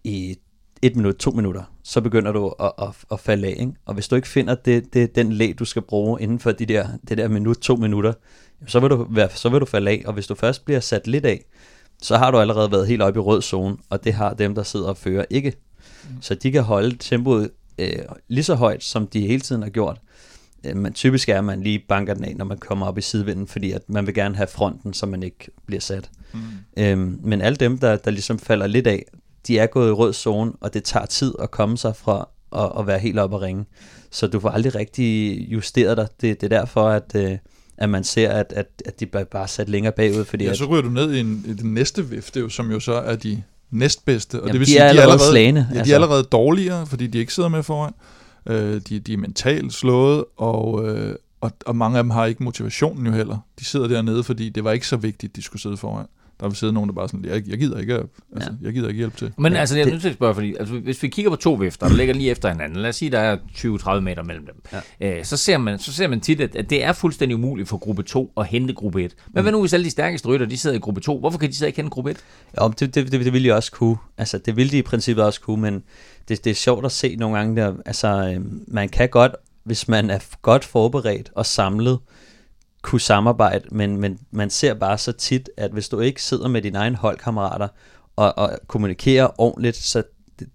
i et minut, to minutter, så begynder du at, at, at falde af. Ikke? Og hvis du ikke finder det, det, den læg, du skal bruge inden for de der, det der minut, to minutter, så vil, du være, så vil du falde af. Og hvis du først bliver sat lidt af, så har du allerede været helt oppe i rød zone, og det har dem, der sidder og fører ikke. Så de kan holde tempoet øh, lige så højt, som de hele tiden har gjort. Øh, Men typisk er, at man lige banker den af, når man kommer op i sidevinden, fordi at man vil gerne have fronten, så man ikke bliver sat. Mm. Øhm, men alle dem, der, der ligesom falder lidt af, de er gået i rød zone, og det tager tid at komme sig fra at, at være helt oppe at ringe. Så du får aldrig rigtig justeret dig. Det, det er derfor, at, øh, at man ser, at, at, at de bare sat længere bagud, fordi Ja, så ryger du ned i, en, i den næste vifte, jo, som jo så er de næstbedste. Og Jamen, det vil de sige, er de er allerede allerede, slagne, Ja, de er altså. allerede dårligere, fordi de ikke sidder med foran. Øh, de, de er mentalt slået, og, øh, og, og mange af dem har ikke motivationen jo heller. De sidder dernede, fordi det var ikke så vigtigt, de skulle sidde foran. Der vil sidde nogen, der bare sådan, jeg, jeg gider ikke, altså, jeg gider ikke hjælpe til. Men Men altså, jeg er det- nødt til at spørge, fordi altså, hvis vi kigger på to vifter, der ligger lige efter hinanden, lad os sige, der er 20-30 meter mellem dem, ja. øh, så, ser man, så ser man tit, at, at det er fuldstændig umuligt for gruppe 2 at hente gruppe 1. Men hvad nu, hvis alle de stærkeste rytter, de sidder i gruppe 2? Hvorfor kan de så ikke hente gruppe 1? Jo, det, det, det, det ville de også kunne. Altså, det ville de i princippet også kunne, men det, det er sjovt at se nogle gange der, altså, øh, man kan godt, hvis man er godt forberedt og samlet, kunne samarbejde, men, men man ser bare så tit, at hvis du ikke sidder med dine egne holdkammerater og, og kommunikerer ordentligt, så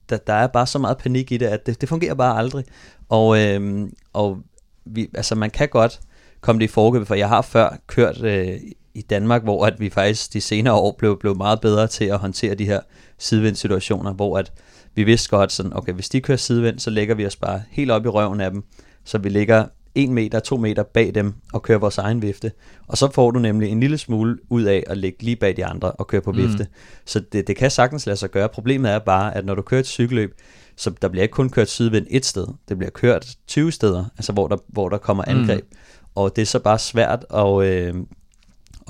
der, der er bare så meget panik i det, at det, det fungerer bare aldrig. Og, øhm, og vi, altså man kan godt komme det i foregøbet, for jeg har før kørt øh, i Danmark, hvor at vi faktisk de senere år blev, blev meget bedre til at håndtere de her sidevindssituationer, hvor at vi vidste godt sådan, okay, hvis de kører sidevind, så lægger vi os bare helt op i røven af dem, så vi ligger en meter, to meter bag dem og kører vores egen vifte. Og så får du nemlig en lille smule ud af at ligge lige bag de andre og køre på Mm. vifte. Så det, det kan sagtens lade sig gøre. Problemet er bare, at når du kører et cykelløb, så der bliver ikke kun kørt sydvind et sted. Det bliver kørt 20 steder, altså hvor der, hvor der kommer angreb. Mm. Og det er så bare svært at, øh,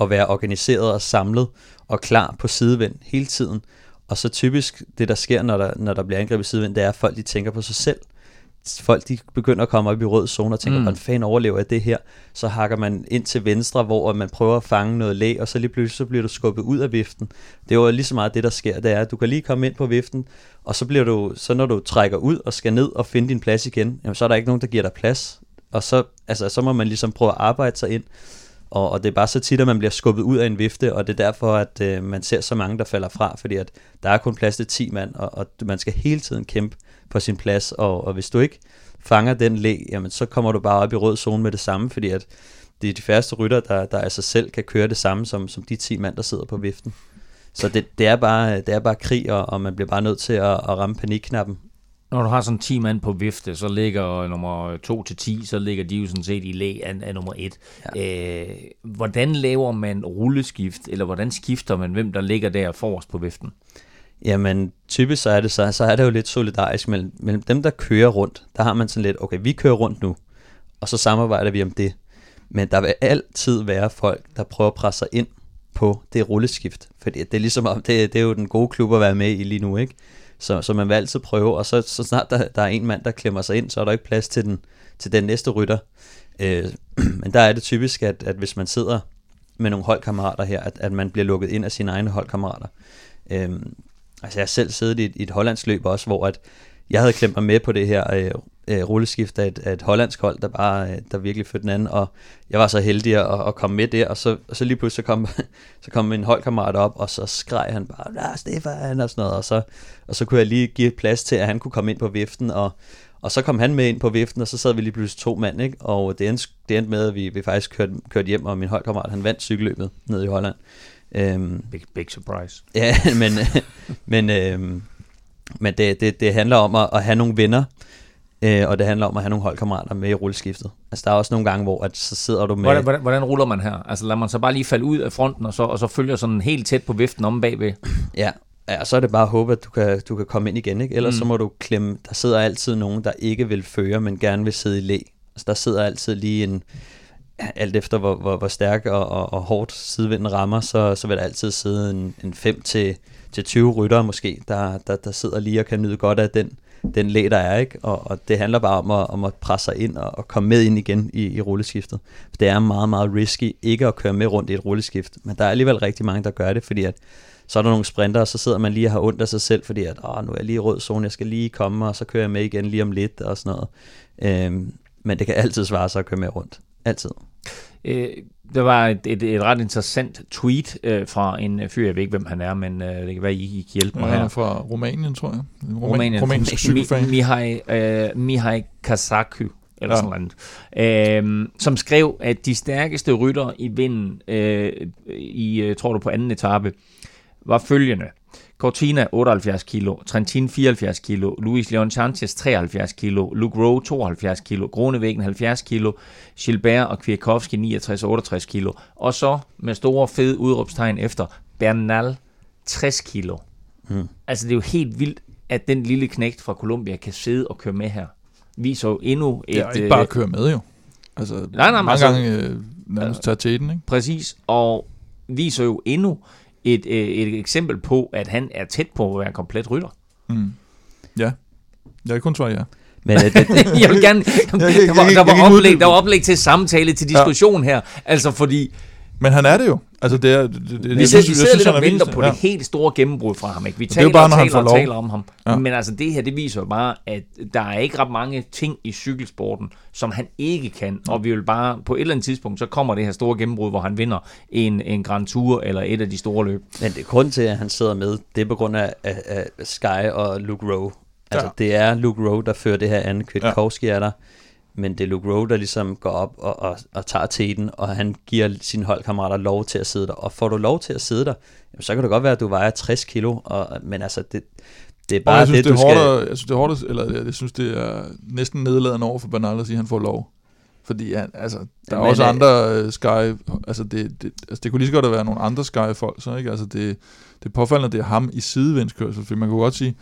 at være organiseret og samlet og klar på sidevind hele tiden. Og så typisk det, der sker, når der, når der bliver angrebet sidevind, det er, at folk de tænker på sig selv. Folk de begynder at komme op i rød zone og tænker, Mm. mm. hvordan fanden overlever jeg det her? Så hakker man ind til venstre, hvor man prøver at fange noget læ, og så lige pludselig så bliver du skubbet ud af viften. Det er jo lige så meget det, der sker. Det er, at du kan lige komme ind på viften, og så bliver du, så når du trækker ud og skal ned og finde din plads igen, jamen, så er der ikke nogen, der giver dig plads. Og så, altså, så må man ligesom prøve at arbejde sig ind. Og, og det er bare så tit, at man bliver skubbet ud af en vifte, og det er derfor, at øh, man ser så mange, der falder fra, fordi at der er kun plads til 10 mand, og, og man skal hele tiden kæmpe for sin plads, og, og hvis du ikke fanger den læ, jamen så kommer du bare op i rød zone med det samme, fordi at det er de færreste rytter, der, der af sig selv kan køre det samme som, som de 10 mand, der sidder på viften. Så det, det, er, bare, det er bare krig, og, og man bliver bare nødt til at, at ramme panikknappen. Når du har sådan 10 mand på vifte, så ligger nummer 2 til 10, så ligger de jo sådan set i læ af, af nummer 1. Ja. Øh, hvordan laver man rulleskift, eller hvordan skifter man, hvem der ligger der forrest på viften? Jamen, typisk så er det så, så er det jo lidt solidarisk mellem, mellem dem, der kører rundt. Der har man sådan lidt, okay, vi kører rundt nu, og så samarbejder vi om det. Men der vil altid være folk, der prøver at presse sig ind på det rulleskift. Fordi det er ligesom det, det er jo den gode klub at være med i lige nu, ikke? Så, så man vil altid prøve, og så, så snart der, der er en mand, der klemmer sig ind, så er der ikke plads til den, til den næste rytter. Øh, men der er det typisk, at, at hvis man sidder med nogle holdkammerater her, at, at man bliver lukket ind af sine egne holdkammerater. Øh, altså jeg har selv siddet i et, i et hollandsløb også, hvor at jeg havde klemt mig med på det her øh, øh, rulleskift af et, af et hollandsk hold, der bare øh, der virkelig førte den anden, og jeg var så heldig at, at komme med der, og så, og så lige pludselig så kom, så kom min holdkammerat op, og så skreg han bare, ja, Stefan, og sådan noget, og så, og så kunne jeg lige give plads til, at han kunne komme ind på viften, og, og så kom han med ind på viften, og så sad vi lige pludselig to mand, ikke? og det endte, det endte med, at vi, vi faktisk kørte, kørte hjem, og min holdkammerat, han vandt cykelløbet ned i Holland. Øhm, big, big surprise. Ja, men, men, øhm, men det, det, det handler om at, at have nogle venner, øh, og det handler om at have nogle holdkammerater med i rulleskiftet. Altså der er også nogle gange, hvor at, så sidder du med... Hvordan, hvordan, hvordan ruller man her? Altså lader man så bare lige falde ud af fronten, og så, og så følger sådan helt tæt på viften om bagved? Ja, ja, så er det bare at håbe, at du kan, du kan komme ind igen, ikke? Ellers mm. så må du klemme... Der sidder altid nogen, der ikke vil føre, men gerne vil sidde i læ. Altså der sidder altid lige en alt efter hvor, hvor, hvor stærk og, og, og hårdt sidevinden rammer, så, så vil der altid sidde en, en 5 til, til 20 ryttere måske, der, der, der sidder lige og kan nyde godt af den, den læ, der er, ikke? Og, og det handler bare om at, om at presse sig ind og, og komme med ind igen i, i rulleskiftet. Det er meget, meget risky ikke at køre med rundt i et rulleskift, men der er alligevel rigtig mange, der gør det, fordi at så er der nogle sprinter, og så sidder man lige og har ondt af sig selv, fordi at, åh, nu er jeg lige i rød zone, jeg skal lige komme, og så kører jeg med igen lige om lidt, og sådan noget. Øhm, men det kan altid svare sig at køre med rundt. Altid. Øh, der var et, et, et ret interessant tweet øh, fra en fyr, jeg ved ikke, hvem han er, men øh, det kan være, I, I kan hjælpe mig ja, her. fra Rumænien, tror jeg. En Rumænien. Rumænsk cykelfan. Mihai, øh, Mihai Kasaku, eller ja. sådan noget, øh, som skrev, at de stærkeste rytter i vinden øh, i, øh, tror du, på anden etape, var følgende. Cortina 78 kilo, Trentin 74 kilo, Luis Leon Sanchez 73 kilo, Luke Rowe 72 kilo, Gronevæggen 70 kilo, Gilbert og Kwiatkowski 69-68 kilo, og så med store fede udråbstegn efter Bernal 60 kilo. Hmm. Altså det er jo helt vildt, at den lille knægt fra Colombia kan sidde og køre med her. Viser jo endnu et... Ja, ikke bare øh, køre med jo. Altså, nej, nej, mange altså, gange øh, nærmest tage til den, ikke? Præcis, og viser jo endnu et, øh, et eksempel på, at han er tæt på at være en komplet rytter. Mm. Ja, jeg kun svare ja. Men, det, det, jeg vil gerne, der, var, der, var oplæg, der var oplæg til samtale, til diskussion her, altså fordi men han er det jo. Altså, det er, det, det, vi, jeg synes, vi sidder lidt og venter på ja. det helt store gennembrud fra ham. Ikke? Vi taler, bare, og taler og taler om ham. Ja. Men altså, det her, det viser jo bare, at der er ikke ret mange ting i cykelsporten, som han ikke kan. Og vi vil bare, på et eller andet tidspunkt, så kommer det her store gennembrud, hvor han vinder en, en Grand Tour eller et af de store løb. Men det grund til, at han sidder med, det er på grund af, af, af Sky og Luke Rowe. Altså, ja. det er Luke Rowe, der fører det her andet. Kwiatkowski ja. er der men det er Luke Rowe, der ligesom går op og, og, og tager teten, og han giver sine holdkammerater lov til at sidde der. Og får du lov til at sidde der, jamen, så kan det godt være, at du vejer 60 kilo, og, men altså, det, det er bare jeg synes, det, det du skal... Hårdt, jeg synes, det er hårdt, eller jeg, jeg synes, det er næsten nedladende over for Bernal at sige, at han får lov. Fordi han, altså, der er men, også øh, andre uh, Sky, altså det, det, altså det kunne lige så godt være nogle andre Sky-folk, så ikke? Altså det, det er påfaldende, at det er ham i sidevindskørsel, for man kunne godt sige,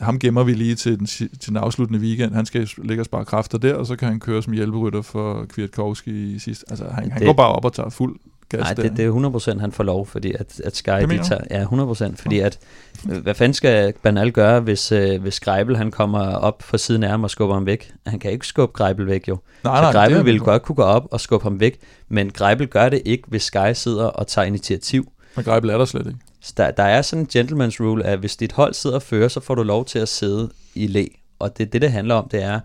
ham gemmer vi lige til den, til den afsluttende weekend. Han skal ligge og spare kræfter der, og så kan han køre som hjælperytter for Kwiatkowski i sidst. Altså, han, det, han går bare op og tager fuld gas Nej, det, det er 100% han får lov, fordi at, at Sky de tager... Ja, 100%, fordi at... Hvad fanden skal Banal gøre, hvis, øh, hvis Greibel han kommer op på siden af ham og skubber ham væk? Han kan ikke skubbe Greibel væk, jo. Nej, nej, så Greibel ville godt kunne gå op og skubbe ham væk, men Greibel gør det ikke, hvis Sky sidder og tager initiativ. Men Greibel er der slet ikke. Så der, der er sådan en gentleman's rule, at hvis dit hold sidder og fører, så får du lov til at sidde i læ. Og det, det, det handler om, det er,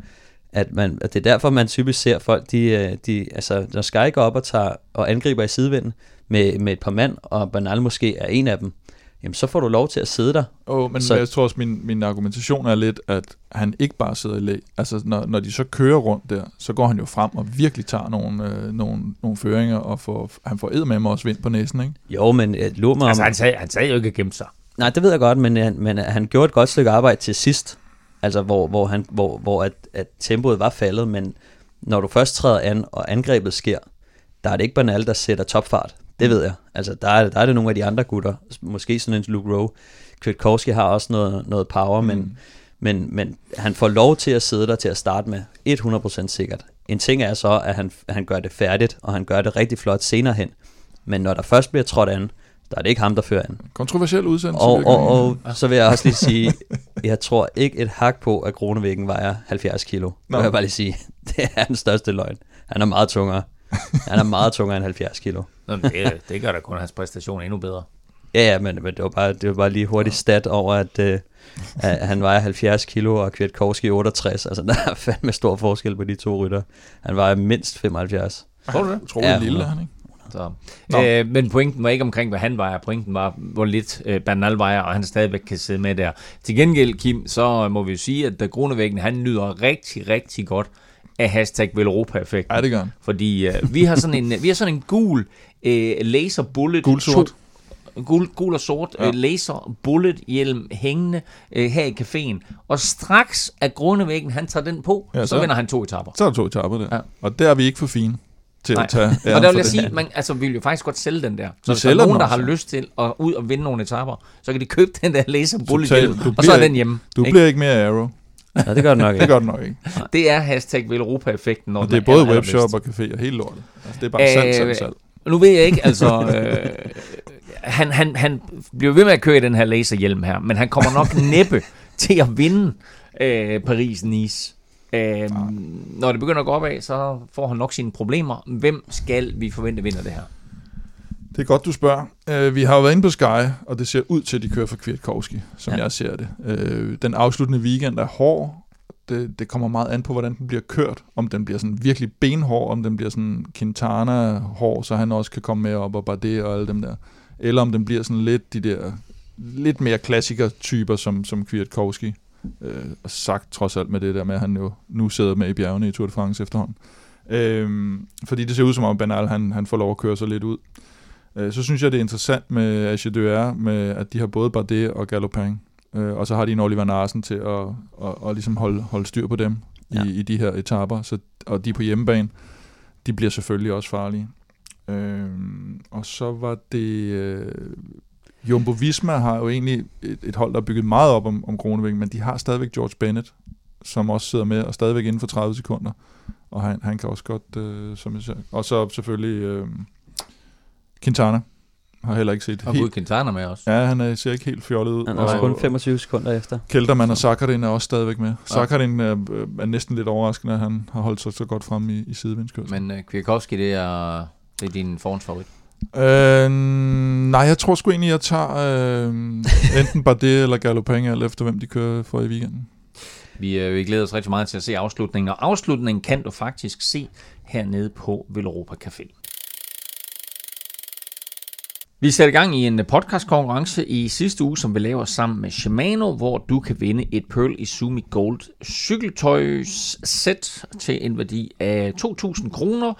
at, man, at det er derfor, man typisk ser folk, de, øh, de, altså, når Sky går op og, tager, og angriber i sidevinden med, med et par mand, og Banal måske er en af dem, jamen så får du lov til at sidde der. Oh, men så, jeg tror også, min, min argumentation er lidt, at han ikke bare sidder i læ. Altså, når, når de så kører rundt der, så går han jo frem og virkelig tager nogle, øh, nogle, nogle føringer, og får, han får ed med mig også vind på næsen, ikke? Jo, men øh, lur mig Altså, han sagde, han sagde jo ikke at gemme sig. Nej, det ved jeg godt, men, øh, men øh, han gjorde et godt stykke arbejde til sidst, altså hvor, hvor, han, hvor, hvor at, at tempoet var faldet, men når du først træder an, og angrebet sker, der er det ikke banalt, der sætter topfart. Det ved jeg. Altså, der er, der er det nogle af de andre gutter. Måske sådan en Luke Rowe. Kwiatkowski har også noget, noget power, mm. men, men, men han får lov til at sidde der til at starte med. 100% sikkert. En ting er så, at han, han gør det færdigt, og han gør det rigtig flot senere hen. Men når der først bliver trådt an, der er det ikke ham, der fører an. Kontroversiel udsendelse. Og, og, og så vil jeg også lige sige, jeg tror ikke et hak på, at Kronevæggen vejer 70 kilo. Det vil jeg bare lige sige. Det er den største løgn. Han er meget tungere. Han er meget tungere end 70 kilo. Nå, men det, det gør da kun hans præstation endnu bedre. Ja, ja, men, men det, var bare, det var bare lige hurtigt stat over, at, øh, at han vejer 70 kilo, og Kwiatkowski 68. Altså, der er fandme stor forskel på de to rytter. Han vejer mindst 75. Tror du det? Utrolig Ja, lille, 100. han ikke? Så. Nå. Øh, men pointen var ikke omkring, hvad han vejer. Pointen var, hvor lidt øh, Bernal vejer, og han stadigvæk kan sidde med der. Til gengæld, Kim, så må vi jo sige, at Grunevæggen, han nyder rigtig, rigtig godt af hashtag Velropa-effekten. Ja, det gør han. Fordi øh, vi, har sådan en, vi har sådan en gul øh, laser bullet. Gul-sort. to- Gul, gul og sort Ja. øh, laser bullet hjelm hængende øh, her i caféen. Og straks at Grunevæggen, han tager den på, Ja, så, så- vinder han to etapper. Så er der to etapper der. Ja. Og der er vi ikke for fine til Nej. at tage Og der vil jeg sige, man, altså, vi vil jo faktisk godt sælge den der. Så hvis der er nogen, der har lyst til at ud og vinde nogle etapper, så kan de købe den der laser bullet hjelm, og så er den hjemme. Du ikke? bliver ikke mere arrow. Ja, det gør det nok Det ikke. gør du nok ikke. Det er hashtag Velropa-effekten, når det er både webshop og café og hele lortet. Altså, det er bare salg, salg, Øh, salg. Nu ved jeg ikke, altså... Øh, han, han, han bliver ved med at køre i den her laserhjelm her, men han kommer nok næppe til at vinde øh, Paris-Nice. Øh, når det begynder at gå opad, så får han nok sine problemer. Hvem skal vi forvente vinder det her? Det er godt, du spørger. Uh, vi har jo været inde på Sky, og det ser ud til, at de kører for Kwiatkowski, som Ja. jeg ser det. Uh, den afsluttende weekend er hård. Det, det kommer meget an på, hvordan den bliver kørt. Om den bliver sådan virkelig benhård, om den bliver sådan Quintana-hård, så han også kan komme med op og Bardet og alle dem der. Eller om den bliver sådan lidt de der lidt mere klassiker-typer som, som Kwiatkowski. Øh, og sagt trods alt med det der med, at han jo nu sidder med i bjergene i Tour de France efterhånden. Øhm, fordi det ser ud som om Banal han, han får lov at køre sig lidt ud. Øh, så synes jeg, det er interessant med Agedeur, med at de har både Bardet og Galopin. Øh, og så har de en Oliver Narsen til at, at, at ligesom holde, holde styr på dem Ja. i, i de her etaper. Så, og de er på hjemmebane. De bliver selvfølgelig også farlige. Øh, og så var det... Øh, Jumbo Visma har jo egentlig et, et hold, der er bygget meget op om, om Kronevæggen, men de har stadigvæk George Bennett, som også sidder med, og stadigvæk inden for 30 sekunder. Og han, han kan også godt, øh, som jeg siger. Og så selvfølgelig øh, Quintana. Har heller ikke set Og helt... Quintana med os. Ja, han øh, ser ikke helt fjollet ud. Han er også kun 25 sekunder efter. Kelterman og Sakharin er også stadigvæk med. Sakharin er, øh, er næsten lidt overraskende, at han har holdt sig så godt frem i, i sidevindskørsel. Men uh, Kwiatkowski, det er, det er din forhåndsfavorit. Øh, nej, jeg tror sgu egentlig, jeg tager øh, enten Bardet eller Galopin, alt efter hvem de kører for i weekenden. Vi, øh, vi glæder os rigtig meget til at se afslutningen, og afslutningen kan du faktisk se hernede på Villeuropa Café. Vi satte i gang i en podcastkonkurrence i sidste uge, som vi laver sammen med Shimano, hvor du kan vinde et Pearl Izumi Gold cykeltøjssæt til en værdi af 2.000 kroner.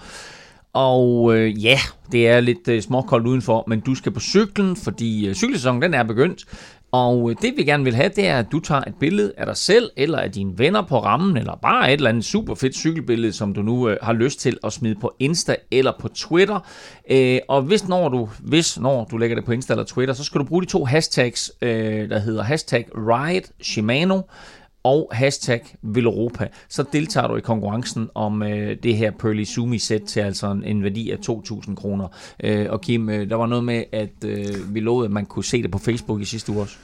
Og øh, ja, det er lidt øh, småkoldt udenfor, men du skal på cyklen, fordi øh, cykelsæsonen den er begyndt. Og det vi gerne vil have, det er, at du tager et billede af dig selv, eller af dine venner på rammen, eller bare et eller andet super fedt cykelbillede, som du nu øh, har lyst til at smide på Insta eller på Twitter. Øh, og hvis når, du, hvis når du lægger det på Insta eller Twitter, så skal du bruge de to hashtags, øh, der hedder hashtag Ride Shimano, og hashtag Villeuropa, så deltager du i konkurrencen om øh, det her Pearly Sumi sæt til altså en, en værdi af 2.000 kroner. Øh, og Kim, øh, der var noget med, at øh, vi lovede, at man kunne se det på Facebook i sidste uge også.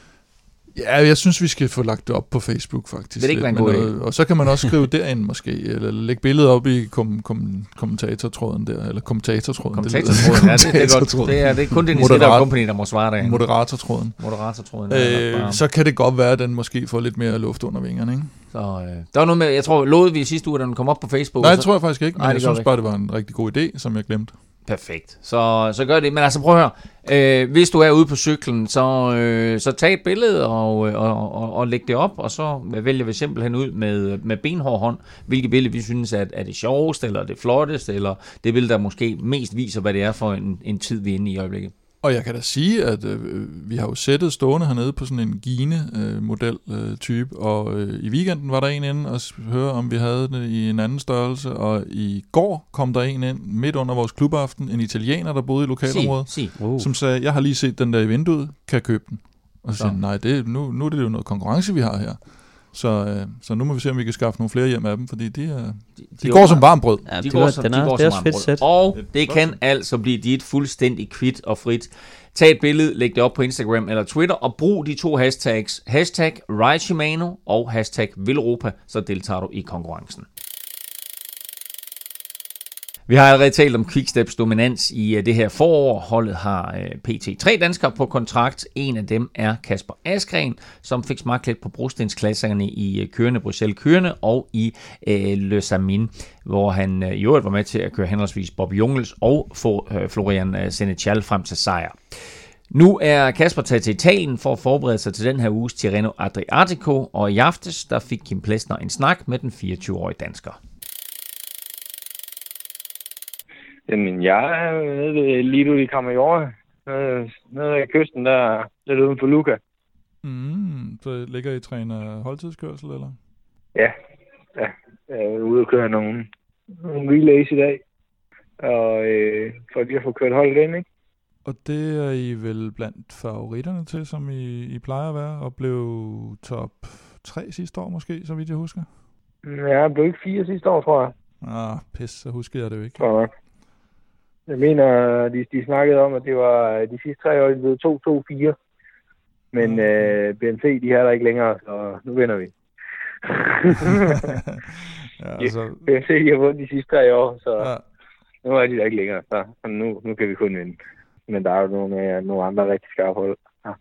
Ja, jeg synes, vi skal få lagt det op på Facebook, faktisk. Det ikke være en god noget- Og så kan man også skrive derind måske, eller lægge billedet op i kom, kom, kommentatortråden der, eller kommentatortråden. det Kommentatortråden, ja, det, det, er godt. Det er, det er kun det Moderat-. Company, der må svare derinde. Moderatortråden. Moderatortråden. er Øh, bare- så kan det godt være, at den måske får lidt mere luft under vingerne, ikke? Så, øh, der var noget med, jeg tror, lovede vi sidste uge, da den kom op på Facebook. Nej, så- det tror jeg faktisk ikke, men Nej, det jeg synes bare, det var en rigtig god idé, som jeg glemte. Perfekt. Så, så gør det. Men altså prøv at høre. Øh, hvis du er ude på cyklen, så, øh, så tag et billede og, øh, og, og, og læg det op, og så vælger vi simpelthen ud med, med benhård hånd, hvilket billede vi synes er, er det sjoveste, eller det flotteste, eller det billede, der måske mest viser, hvad det er for en, en tid, vi er inde i i øjeblikket. Og jeg kan da sige, at øh, vi har jo sættet stående hernede på sådan en Gine-model-type, og øh, i weekenden var der en inde og høre, om vi havde det i en anden størrelse, og i går kom der en ind midt under vores klubaften, en italiener, der boede i lokalområdet, Sig, sig. Uh. som sagde, jeg har lige set den der i vinduet, kan jeg købe den? Og så sagde jeg, nej, det, nu, nu er det jo noget konkurrence, vi har her. Så, øh, så nu må vi se, om vi kan skaffe nogle flere hjem af dem, fordi de, er, de, de de går som varmt brød. Ja, de det går var, som, den de er, går det er som fedt sæt. brød. Og Det kan altså blive dit fuldstændig kvit og frit. Tag et billede, læg det op på Instagram eller Twitter, og brug de to hashtags, hashtag RideShimano og hashtag Villeuropa, så deltager du i konkurrencen. Vi har allerede talt om Quicksteps dominans i øh, det her forår. Holdet har øh, pt. tre danskere på kontrakt. En af dem er Kasper Askren, som fik smagt lidt på brostensklasserne i øh, kørende Bruxelles Kørende og i øh, Le Samin, hvor han i øvrigt var med til at køre henholdsvis Bob Jungels og få Florian Senechal frem til sejr. Nu er Kasper taget til Italien for at forberede sig til den her uges Tirreno Adriatico, og i aftes der fik Kim Plesner en snak med den 24-årige dansker. Jamen, jeg er nede ved Lido di Camaiore. Nede, nede ved kysten der, lidt uden for Luca. Mm, så ligger I træner holdtidskørsel, eller? Ja, ja. Jeg er ude og køre nogle, nogle relays i dag. Og øh, for lige at få kørt holdet ind, ikke? Og det er I vel blandt favoritterne til, som I, I plejer at være, og blev top 3 sidste år måske, så vidt jeg husker. Jeg blev ikke fire sidste år, tror jeg. Ah, pis, så husker jeg det jo ikke. Nok. Jeg mener, de, de snakkede om, at det var de sidste tre år, de blev 2-2-4. Men Mm. øh, BNC, de er der ikke længere, så nu vinder vi. ja, altså, BNC, de har vundet de sidste tre år, så ja, nu er de der ikke længere. Så nu, nu kan vi kun vinde. Men der er jo nogle, øh, nogle andre rigtig skarpe hold. Ja.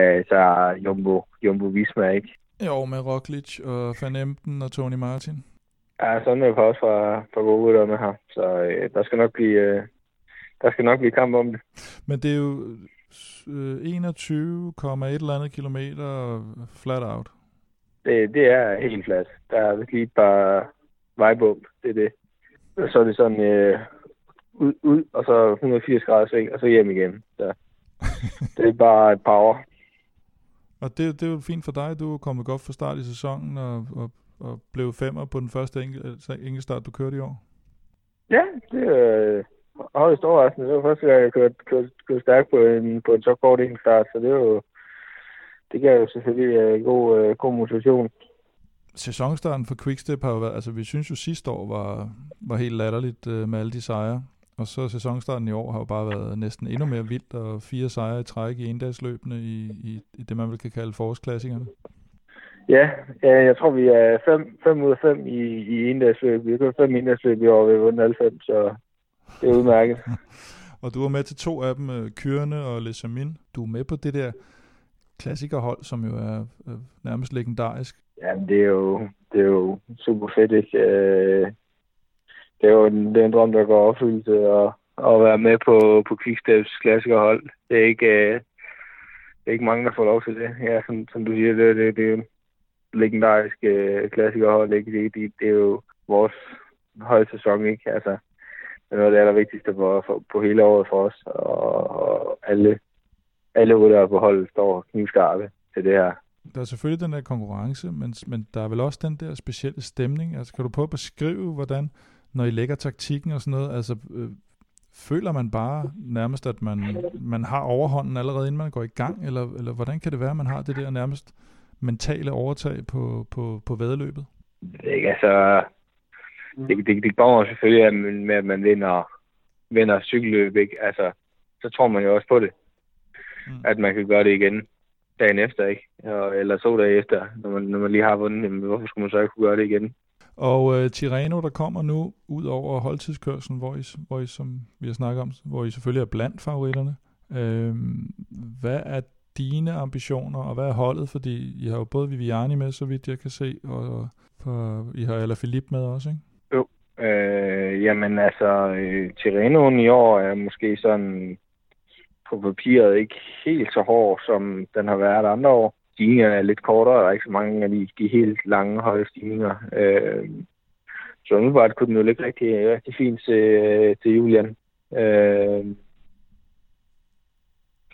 Øh, så Jumbo, Jumbo Visma, ikke? jo, med Roglic og Van Emden og Tony Martin. Ja, sådan er det også fra, fra gode med her. Så øh, der skal nok blive... Øh, der skal nok blive kamp om det. Men det er jo øh, 21,1 eller andet kilometer flat out. Det, det er helt fladt. Der er lige et par vejbump. Det er det. Og så er det sådan øh, ud, ud, og så 180 grader sving, og så hjem igen. Så det er bare et power. Og det, det er jo fint for dig, du er kommet godt fra start i sæsonen og, og, og blev femmer på den første enkel, enkeltstart, du kørte i år. Ja, det er øh, højst overraskende. Det var første gang, jeg kørte, kørte, kørte stærkt på en, på en så kort enkeltstart, så det er jo det gav jo selvfølgelig øh, god, øh, god motivation. Sæsonstarten for Quickstep har jo været, altså vi synes jo sidste år var, var helt latterligt øh, med alle de sejre. Og så sæsonstarten i år har jo bare været næsten endnu mere vildt, og fire sejre i træk i endagsløbene i, i, i det, man vel kan kalde forårsklassikerne. Ja, ja, jeg tror, vi er 5 ud af 5 i, i endagsløb. Vi har kørt 5 endagsløb i år, vi har vundet alle fem, så det er udmærket. Og du var med til to af dem, øh, Kyrne og Les Amin. Du er med på det der klassikerhold, som jo er øh, nærmest legendarisk. Jamen, det er jo, det er jo super fedt, ikke? Øh, det er jo en, det er en drøm, der går opfyldelse, og at være med på, på Quicksteps klassikerhold. Det er ikke, øh, det er ikke mange, der får lov til det. Ja, som, som du siger, det, det, det legendariske øh, klassikerhold, ikke? Det, det, det er jo vores højsæson, ikke? Altså, det er noget af det allervigtigste for, for, på hele året for os, og, og alle, alle ryttere på holdet står knivskarpe til det her. Der er selvfølgelig den der konkurrence, men, men der er vel også den der specielle stemning. Altså, kan du prøve at beskrive, hvordan, når I lægger taktikken og sådan noget, altså, øh, føler man bare nærmest, at man, man har overhånden allerede, inden man går i gang? Eller, eller hvordan kan det være, at man har det der nærmest mentale overtag på, på, på vedløbet? Ikke, altså, det, det, det kommer selvfølgelig af, med, at man vinder, vinder cykelløb, ikke? Altså, så tror man jo også på det. Mm. At man kan gøre det igen dagen efter, ikke? Eller to dage efter, når man, når man lige har vundet. Jamen, hvorfor skulle man så ikke kunne gøre det igen? Og øh, Tirreno, der kommer nu, ud over holdtidskørselen, hvor I, hvor I, som vi har snakket om, hvor I selvfølgelig er blandt favoritterne. Øh, hvad er dine ambitioner, og hvad er holdet? Fordi I har jo både Viviani med, så vidt jeg kan se, og for, I har Alaphilippe med også, ikke? Jo, Øh, jamen altså, øh, i år er måske sådan på papiret ikke helt så hård, som den har været andre år. Stigningerne er lidt kortere, der er ikke så mange af de, de helt lange, høje stigninger. Øh, så umiddelbart kunne den jo ligge rigtig, rigtig fint til, øh, til Julian. Øh,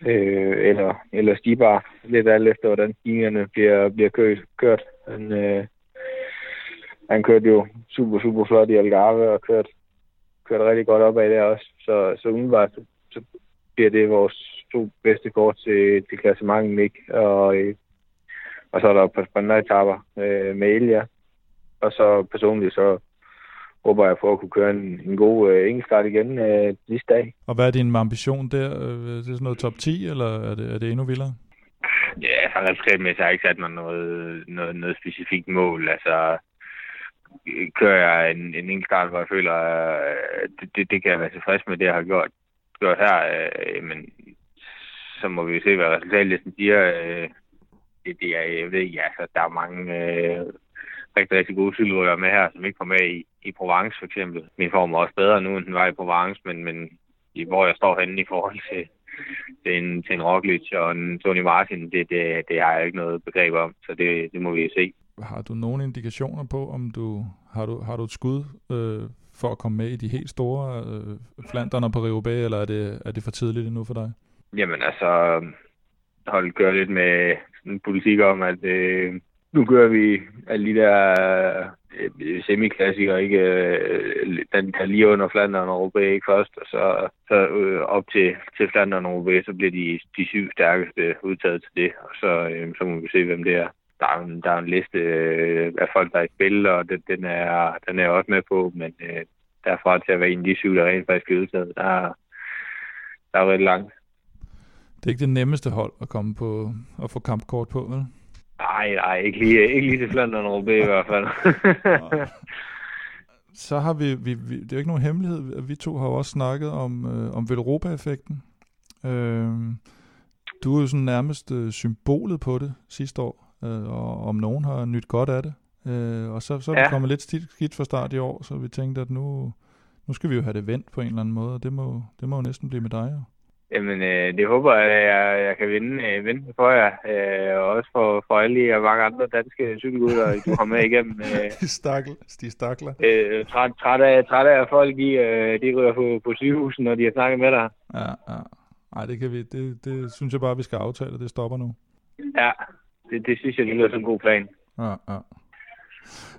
øh, eller, eller stibar, lidt alt efter, hvordan stigningerne bliver, bliver kørt. kørt. Han, øh, han kørte jo super, super flot i Algarve og kørte, kørte rigtig godt op af der også. Så, så umiddelbart så, så bliver det vores to bedste kort til, til klassementet, ikke? Og, øh, og så er der et par sprinteretapper øh, med Elia. Og så personligt så håber jeg på at kunne køre en, en god øh, enkeltstart igen øh, næste dag. Og hvad er din ambition der? Øh, er det sådan noget top 10, eller er det, er det endnu vildere? Ja, så resultatmæssigt har jeg ikke sat mig noget, noget, noget specifikt mål. Altså, kører jeg en, en enkeltstart, hvor jeg føler, at det, det, det kan jeg være tilfreds med, det jeg har gjort, gjort her. Øh, men så må vi jo se, hvad resultatlisten siger. Øh, det, det er, jeg ved ikke, altså, der er mange øh, rigtig, rigtig gode cykelrytter med her, som ikke kom med i, i Provence for eksempel. Min form er også bedre nu, end den var i Provence, men, men i, hvor jeg står henne i forhold til, til en, til en Roglic og en Tony Martin, det, det, det har jeg ikke noget begreb om, så det, det må vi se. Har du nogle indikationer på, om du har du, har du et skud øh, for at komme med i de helt store øh, Flandern og Paris-Roubaix, eller er det, er det for tidligt endnu for dig? Jamen altså, hold gør lidt med sådan politik om, at øh, nu gør vi alle de der øh, semiklassikere, ikke? Øh, den der lige under Flandern og Roubaix ikke først, og så, så øh, op til, til Flandern og Roubaix, så bliver de, de syv stærkeste udtaget til det, og så, øh, så må vi se, hvem det er. Der er en, der er en liste øh, af folk, der er i spil, og den, den, er, den er jeg også med på, men øh, derfra til at være en af de syv, der rent faktisk er udtaget, der, der er rigtig langt. Det er ikke det nemmeste hold at komme på og få kampkort på, vel? Nej, nej, ikke lige, ikke lige til Flandern og i hvert fald. Så har vi, vi, vi, det er jo ikke nogen hemmelighed, vi to har jo også snakket om, øh, om Velropa-effekten. Øh, du er jo sådan nærmest øh, symbolet på det sidste år, øh, og om nogen har nyt godt af det. Øh, og så, så er ja. vi kommet lidt skidt fra start i år, så vi tænkte, at nu, nu skal vi jo have det vendt på en eller anden måde, og det må, det må jo næsten blive med dig. Jo. Jamen, øh, det håber jeg, at jeg, jeg kan vinde, øh, vinde for jer. Øh, og også for, for alle og mange andre danske cykelgutter, du har med igennem. Øh, de stakler. De stakler. Øh, træt, træt, af, træt af, folk de, øh, de ryger på, på sygehusen, når de har snakket med dig. Ja, ja. Ej, det, kan vi, det, det synes jeg bare, vi skal aftale, det stopper nu. Ja, det, det synes jeg, det lyder som en god plan. Ja, ja.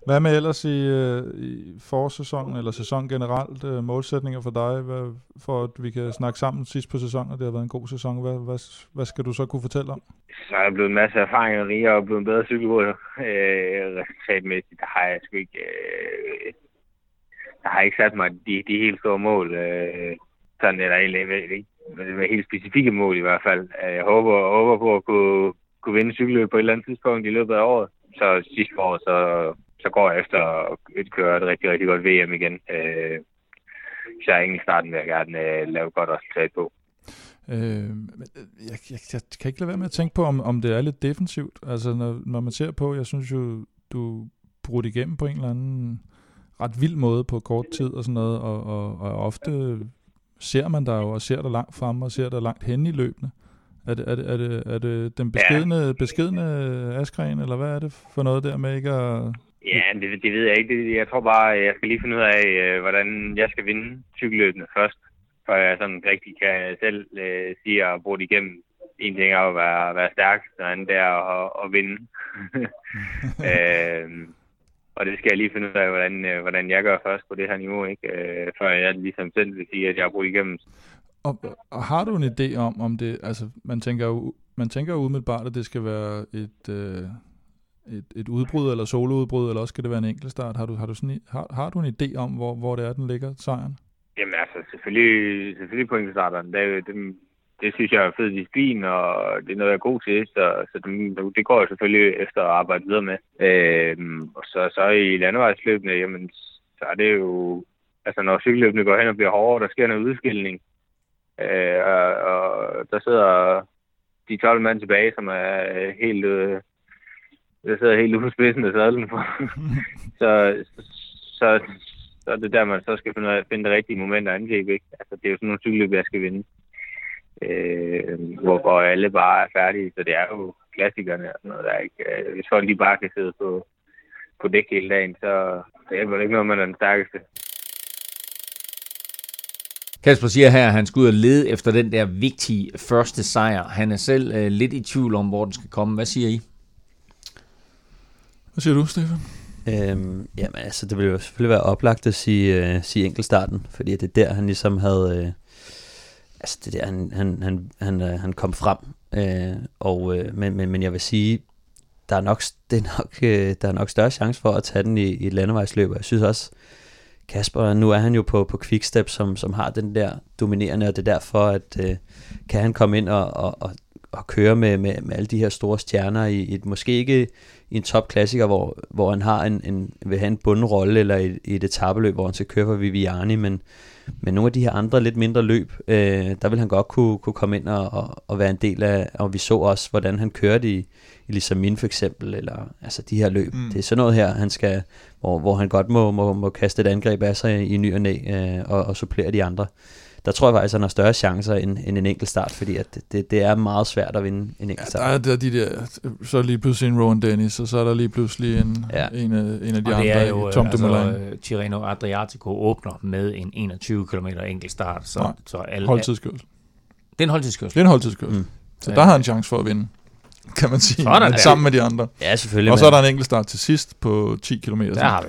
Hvad med ellers i, øh, i forsæsonen, eller sæson generelt, øh, målsætninger for dig, hvad, for at vi kan snakke sammen sidst på sæsonen, og det har været en god sæson. Hvad, hvad, hvad skal du så kunne fortælle om? Så er jeg blevet en masse erfaringer rigere og blevet en bedre cykelrytter. Øh, resultatmæssigt, der har jeg sgu ikke... Øh, der har ikke sat mig de, de helt store mål. Øh, sådan eller der egentlig ikke. Med helt specifikke mål i hvert fald. Øh, jeg håber, håber på at kunne, kunne vinde cykelløb på et eller andet tidspunkt i løbet af året så sidste år, så, så går jeg efter at køre et rigtig, rigtig godt VM igen. Øh, så jeg starten vil jeg gerne øh, lave godt resultat på. Øh, øh, jeg, jeg, jeg kan ikke lade være med at tænke på, om, om det er lidt defensivt. Altså, når, når man ser på, jeg synes jo, du brudt igennem på en eller anden ret vild måde på kort tid og sådan noget, og, og, og ofte ser man dig jo, og ser dig langt frem, og ser dig langt hen i løbende. Er det, er det, er det, er det den beskedne, ja. beskedne Askren, eller hvad er det for noget der med ikke at... Ja, det, det ved jeg ikke. Jeg tror bare, jeg skal lige finde ud af, øh, hvordan jeg skal vinde cykelløbene først, før jeg sådan rigtig kan selv uh, sige at bruge det igennem. En ting er at være, være stærk, og anden er at, at vinde. uh, og det skal jeg lige finde ud af, hvordan, uh, hvordan jeg gør først på det her niveau, ikke? Uh, før jeg ligesom selv vil sige, at jeg har brugt igennem. Og, og har du en idé om, om det, altså man tænker jo, man tænker jo umiddelbart, at det skal være et, øh, et, et udbrud eller soloudbrud, eller også skal det være en enkeltstart. Har du, har du, sådan, har, har du en idé om, hvor, hvor det er, den ligger, sejren? Jamen altså, selvfølgelig, selvfølgelig på enkeltstarteren. Det, det, det synes jeg er fed disciplin, og det er noget, jeg er god til, så, så det, det går jeg selvfølgelig efter at arbejde videre med. Øhm, og så, så i landevejsløbene, jamen, så er det jo, altså når cykelløbene går hen og bliver hårdere, der sker noget udskilling, Øh, og, og der sidder de 12 mand tilbage, som er helt... Øh, der sidder helt ude på spidsen af sadlen. så, så, så er det der, man så skal finde, finde det rigtige moment at angribe. Ikke? Altså, det er jo sådan nogle cykelløb, jeg skal vinde. Øh, hvor, hvor alle bare er færdige. Så det er jo klassikerne og sådan noget der. Ikke? Øh, hvis folk lige bare kan sidde på, på dæk hele dagen, så det er vel ikke noget, man er den stærkeste. Kasper siger her, at han skal ud og lede efter den der vigtige første sejr. Han er selv øh, lidt i tvivl om, hvor den skal komme. Hvad siger I? Hvad siger du, Stefan? Øhm, jamen altså, det ville jo selvfølgelig være oplagt at sige, øh, sige enkeltstarten, fordi det er der, han ligesom havde... Øh, altså, det er der, han, han, han, han, øh, han kom frem. Øh, og, øh, men, men, men jeg vil sige, der er nok, det er nok, øh, der er nok større chance for at tage den i, i et landevejsløb. Jeg synes også, Kasper, nu er han jo på, på Quickstep, som, som har den der dominerende, og det er derfor, at øh, kan han komme ind og, og, og, og køre med, med, med alle de her store stjerner i et, måske ikke i en topklassiker, hvor, hvor han har en, en, vil have en bundrolle, eller i, i et etabeløb, hvor han skal køre for Viviani, men, men nogle af de her andre lidt mindre løb, øh, der vil han godt kunne, kunne komme ind og, og, og være en del af, og vi så også, hvordan han kørte i, i Lisamin for eksempel, eller altså de her løb. Mm. Det er sådan noget her, han skal, hvor, hvor han godt må, må, må kaste et angreb af sig i, i ny og næ, øh, og, og supplere de andre der tror jeg faktisk, at han har større chancer end, end en enkelt start, fordi at det, det er meget svært at vinde en enkelt start. Ja, der er de der, så er der lige pludselig en Rowan Dennis, og så er der lige pludselig en, ja. en, af, en af de og andre, er jo, Tom altså, Dumoulin. Tirreno Adriatico åbner med en 21 km enkelt start. Så, Nej, så alle, holdtidskørsel. Det er en holdtidskørsel? Det er en holdtidskørsel. Mm. Så der har han en chance for at vinde kan man sige, Sådan, sammen med de andre. Ja, selvfølgelig. Og så er der en enkelt start til sidst på 10 km,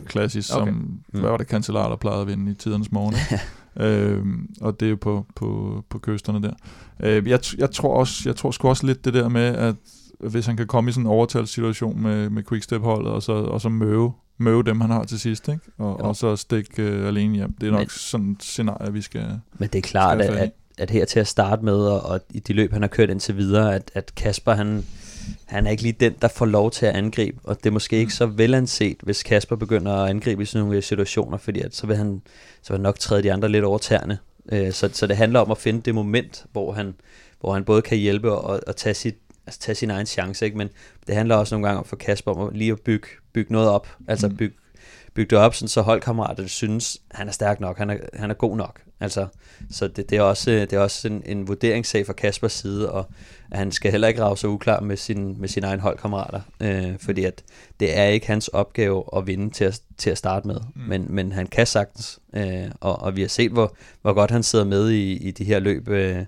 klassisk, okay. som, mm. hvad var det, Cancellara, der plejede at vinde i tidernes morgen. øh, og det er jo på, på, på kysterne der. Øh, jeg, jeg tror også, jeg tror sgu også lidt det der med, at hvis han kan komme i sådan en overtalssituation med, med Quickstep-holdet, og så, og så møve, møve dem, han har til sidst, ikke? Og, og så stikke øh, alene hjem. Det er nok men, sådan et scenarie, vi skal Men det er klart, at, at, at her til at starte med, og, og i de løb, han har kørt indtil videre, at, at Kasper, han, han er ikke lige den, der får lov til at angribe, og det er måske ikke så velanset, hvis Kasper begynder at angribe i sådan nogle situationer, fordi at så vil han, så vil han nok træde de andre lidt over tæerne. Øh, så, så det handler om at finde det moment, hvor han, hvor han både kan hjælpe og, og tage, sit, altså tage sin egen chance, ikke? men det handler også nogle gange om for Kasper om at lige at bygge, bygge noget op, altså mm. bygge, bygge det op, sådan, så holdkammeraterne synes, han er stærk nok, han er, han er god nok. Altså, så det, det, er også, det er også en, en vurderingssag fra Kaspers side, og at han skal heller ikke rave sig uklar med, sin, med sine egne holdkammerater, øh, fordi at det er ikke hans opgave at vinde til at, til at starte med, mm. men, men han kan sagtens, øh, og, og vi har set, hvor, hvor godt han sidder med i, i de her løb, øh,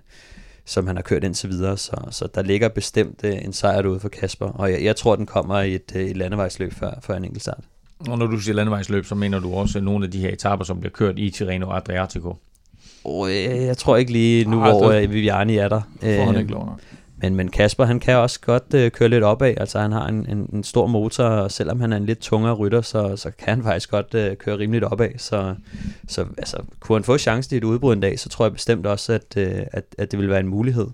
som han har kørt indtil videre, så, så der ligger bestemt øh, en sejr derude for Kasper, og jeg, jeg tror, den kommer i et, øh, et landevejsløb før, før en enkelt start. Og når du siger landevejsløb, så mener du også nogle af de her etaper, som bliver kørt i Tirreno Adriatico? Oh, jeg, tror ikke lige nu, Ej, hvor det, Viviani er der. Får han ikke lov, men, men Kasper, han kan også godt øh, køre lidt opad. Altså, han har en, en, en stor motor, og selvom han er en lidt tungere rytter, så, så kan han faktisk godt øh, køre rimeligt opad. Så, så altså, kunne han få chancen i et udbrud en dag, så tror jeg bestemt også, at, øh, at, at det vil være en mulighed.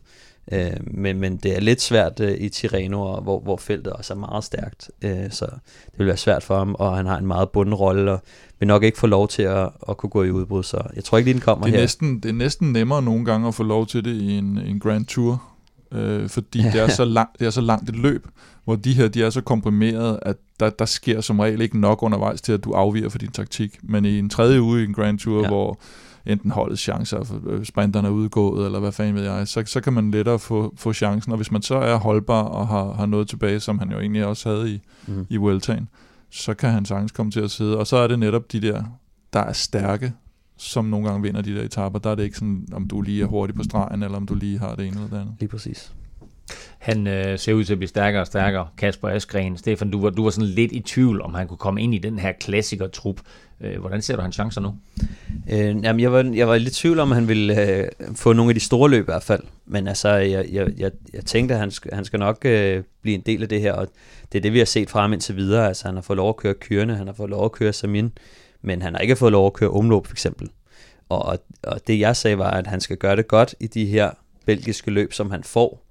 Øh, men, men det er lidt svært øh, i Tirreno, hvor, hvor feltet også er meget stærkt. Øh, så det vil være svært for ham, og han har en meget bunden rolle, og vil nok ikke få lov til at, at kunne gå i udbrud. Så jeg tror ikke lige, den kommer det er her. Næsten, det er næsten nemmere nogle gange at få lov til det i en, en Grand Tour, øh, fordi det, er så langt, det er så langt et løb, hvor de her de er så komprimeret, at der, der sker som regel ikke nok undervejs til, at du afviger for din taktik. Men i en tredje uge i en Grand Tour, ja. hvor enten holdets chancer, for øh, sprinterne er udgået, eller hvad fanden ved jeg, så, så kan man lettere få, få chancen. Og hvis man så er holdbar og har, har noget tilbage, som han jo egentlig også havde i, mm. i Vueltaen, så kan han sagtens komme til at sidde. Og så er det netop de der, der er stærke, som nogle gange vinder de der etaper. Der er det ikke sådan, om du lige er hurtig på stregen, eller om du lige har det ene eller det andet. Lige præcis. Han øh, ser ud til at blive stærkere og stærkere. Kasper Askren, Stefan, du var, du var sådan lidt i tvivl, om han kunne komme ind i den her klassiker-trup. Øh, hvordan ser du hans chancer nu? Øh, jamen, jeg var, jeg var lidt i tvivl om, at han ville øh, få nogle af de store løb i hvert fald. Men altså, jeg, jeg, jeg, jeg tænkte, at han, skal, han skal nok øh, blive en del af det her, og det er det, vi har set fra ham indtil videre. Altså, han har fået lov at køre kørende, han har fået lov at køre Samin, men han har ikke fået lov at køre omløb, for eksempel. Og, og det, jeg sagde, var, at han skal gøre det godt i de her belgiske løb, som han får,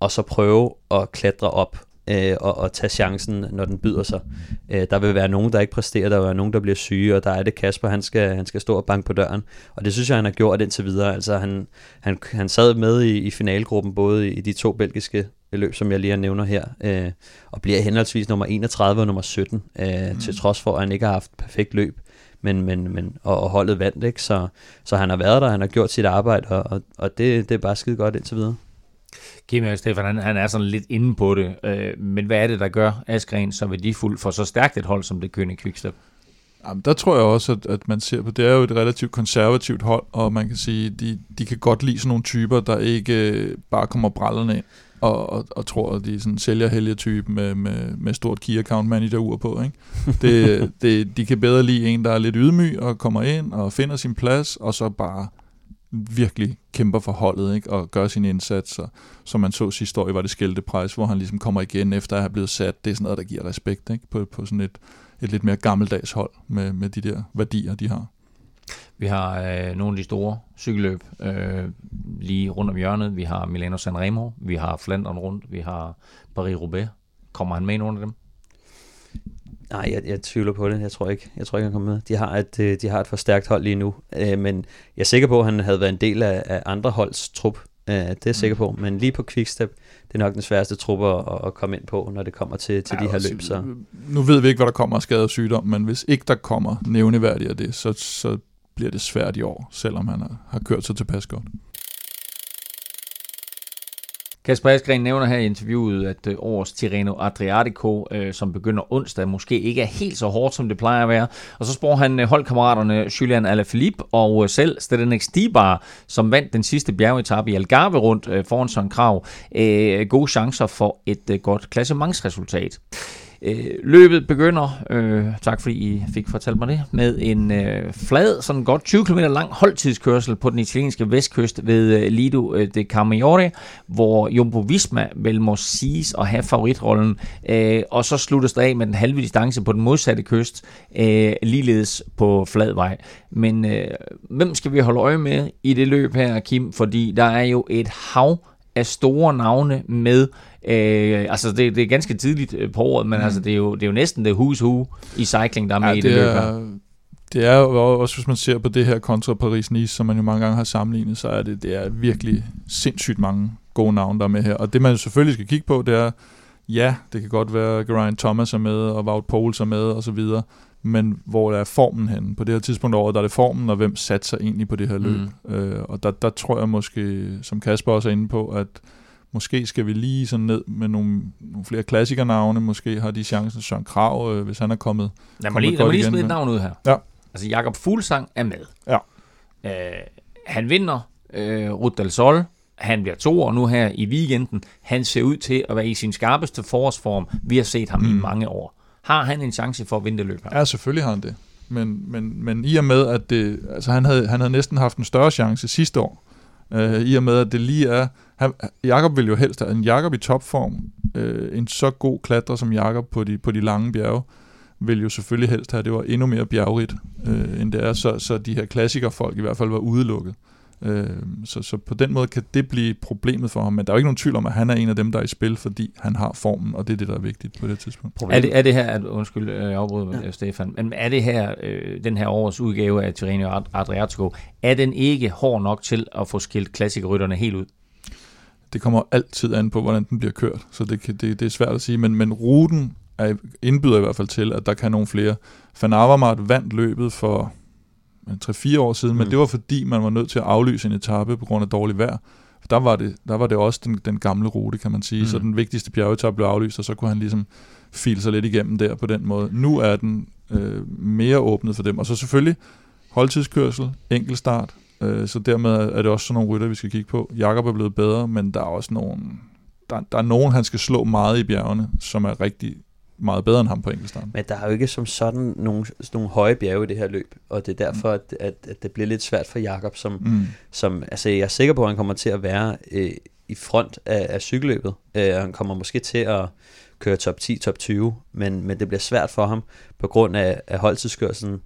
og så prøve at klatre op øh, og, og tage chancen, når den byder sig. Øh, der vil være nogen, der ikke præsterer, der vil være nogen, der bliver syge, og der er det Kasper, han skal, han skal stå og banke på døren. Og det synes jeg, han har gjort indtil videre. Altså, han, han, han sad med i, i finalgruppen, både i, i de to belgiske løb, som jeg lige har nævner her, øh, og bliver henholdsvis nummer 31 og nummer 17, øh, mm. til trods for, at han ikke har haft perfekt løb men, men, men, og, og holdet vandt, ikke? Så, så han har været der, han har gjort sit arbejde, og, og, og det, det er bare skide godt indtil videre. Kim og Stefan, han, han er sådan lidt inde på det, øh, men hvad er det, der gør Askren så værdifuld for så stærkt et hold, som det Kønne Quickstep? Jamen, der tror jeg også, at, at man ser på, det er jo et relativt konservativt hold, og man kan sige, de, de kan godt lide sådan nogle typer, der ikke øh, bare kommer brallerne ind og, og, og tror, at de er sådan sælger type med, med, med stort key account manager ur på. Ikke? Det, det, de kan bedre lide en, der er lidt ydmyg og kommer ind og finder sin plads, og så bare virkelig kæmper for holdet, ikke? og gør sine indsatser. Som man så sidste år i var det skældte Price, hvor han ligesom kommer igen efter at have blevet sat. Det er sådan noget, der giver respekt ikke? På, på sådan et, et lidt mere gammeldags hold med, med de der værdier, de har. Vi har øh, nogle af de store cykelløb øh, lige rundt om hjørnet. Vi har Milano Sanremo, vi har Flandern rundt, vi har Paris-Roubaix. Kommer han med i nogle af dem? Nej, jeg, jeg tvivler på det. Jeg tror ikke, jeg tror ikke han kommer med. De har et, øh, de har et for stærkt hold lige nu. Øh, men jeg er sikker på, at han havde været en del af, af andre holds trup. Øh, det er jeg sikker på. Men lige på Quickstep, det er nok den sværeste trup at, at komme ind på, når det kommer til, til ja, de her løb. Så. Nu ved vi ikke, hvad der kommer af skade og sygdom, men hvis ikke der kommer nævneværdigt af det, så, så bliver det svært i år, selvom han har, har kørt sig tilpas godt. Kasper Askren nævner her i interviewet, at øh, årets Tirreno Adriatico, øh, som begynder onsdag, måske ikke er helt så hårdt, som det plejer at være. Og så spurgte han øh, holdkammeraterne Julian Alaphilippe og øh, selv Stedenek Stibar, som vandt den sidste bjergetappe i Algarve rundt øh, foran Søren Krav, øh, gode chancer for et øh, godt klassementsresultat. Øh, løbet begynder, øh, tak fordi I fik fortalt mig det, med en øh, flad, sådan godt 20 km lang holdtidskørsel på den italienske vestkyst ved øh, Lido øh, de Camaiore, hvor Jumbo Visma vel må siges at have favoritrollen, øh, og så sluttes det af med den halve distance på den modsatte kyst, øh, ligeledes på flad vej. Men øh, hvem skal vi holde øje med i det løb her, Kim? Fordi der er jo et hav af store navne med. Øh, altså, det, det er ganske tidligt øh, på året, men mm. altså, det, er jo, det er jo næsten det who's who i cycling, der er med ja, i det, det løb. Det er jo også, hvis man ser på det her kontra Paris-Nice, som man jo mange gange har sammenlignet, så er det, det er virkelig sindssygt mange gode navne, der er med her. Og det, man selvfølgelig skal kigge på, det er, ja, det kan godt være, at Geraint Thomas er med, og Wout Poels er med, og så videre men hvor er formen henne? På det her tidspunkt over, der er det formen, og hvem satser egentlig på det her løb? Mm. Øh, og der, der tror jeg måske, som Kasper også er inde på, at måske skal vi lige sådan ned med nogle, nogle flere klassikernavne. Måske har de chancen Søren Krav, øh, hvis han er kommet Lad mig lige, lad mig lige smide et navn ud her. Ja. Altså Jakob Fuglsang er med. Ja. Øh, han vinder øh, del Sol. Han bliver to år nu her i weekenden. Han ser ud til at være i sin skarpeste forårsform. Vi har set ham mm. i mange år. Har han en chance for at vinde løb her? Ja, selvfølgelig har han det. Men, men, men i og med, at det, altså han, havde, han havde næsten haft en større chance sidste år, øh, i og med, at det lige er... Han, Jakob vil jo helst have en Jakob i topform, øh, en så god klatrer som Jakob på de, på de lange bjerge, vil jo selvfølgelig helst have, det var endnu mere bjergrigt, øh, end det er, så, så de her klassikerfolk i hvert fald var udelukket. Øh, så, så på den måde kan det blive problemet for ham, men der er jo ikke nogen tvivl om, at han er en af dem, der er i spil, fordi han har formen, og det er det, der er vigtigt på det tidspunkt. Er det, er det her, at, undskyld, jeg afbryder ja. Stefan, men er det her, øh, den her års udgave af Tirreno Adriatico, er den ikke hård nok til at få skilt klassikerrytterne helt ud? Det kommer altid an på, hvordan den bliver kørt, så det, det, det er svært at sige, men, men ruten er, indbyder i hvert fald til, at der kan nogle flere. Van Avermaet vandt løbet for 3-4 år siden, mm. men det var fordi, man var nødt til at aflyse en etape på grund af dårligt vejr. Der var det, der var det også den, den gamle rute, kan man sige. Mm. Så den vigtigste bjergetappe blev aflyst, og så kunne han ligesom file sig lidt igennem der på den måde. Nu er den øh, mere åbnet for dem. Og så selvfølgelig holdtidskørsel, enkeltstart, øh, så dermed er det også sådan nogle rytter, vi skal kigge på. Jakob er blevet bedre, men der er også nogle, der, der er nogen, han skal slå meget i bjergene, som er rigtig meget bedre end ham på enkeltstart. Men der er jo ikke som sådan nogle, nogle høje bjerge i det her løb, og det er derfor, at, at, at det bliver lidt svært for Jakob, som, mm. som altså jeg er sikker på, at han kommer til at være øh, i front af, af cykelløbet, øh, han kommer måske til at køre top 10, top 20, men, men det bliver svært for ham på grund af, af holdtidskørselen, øh,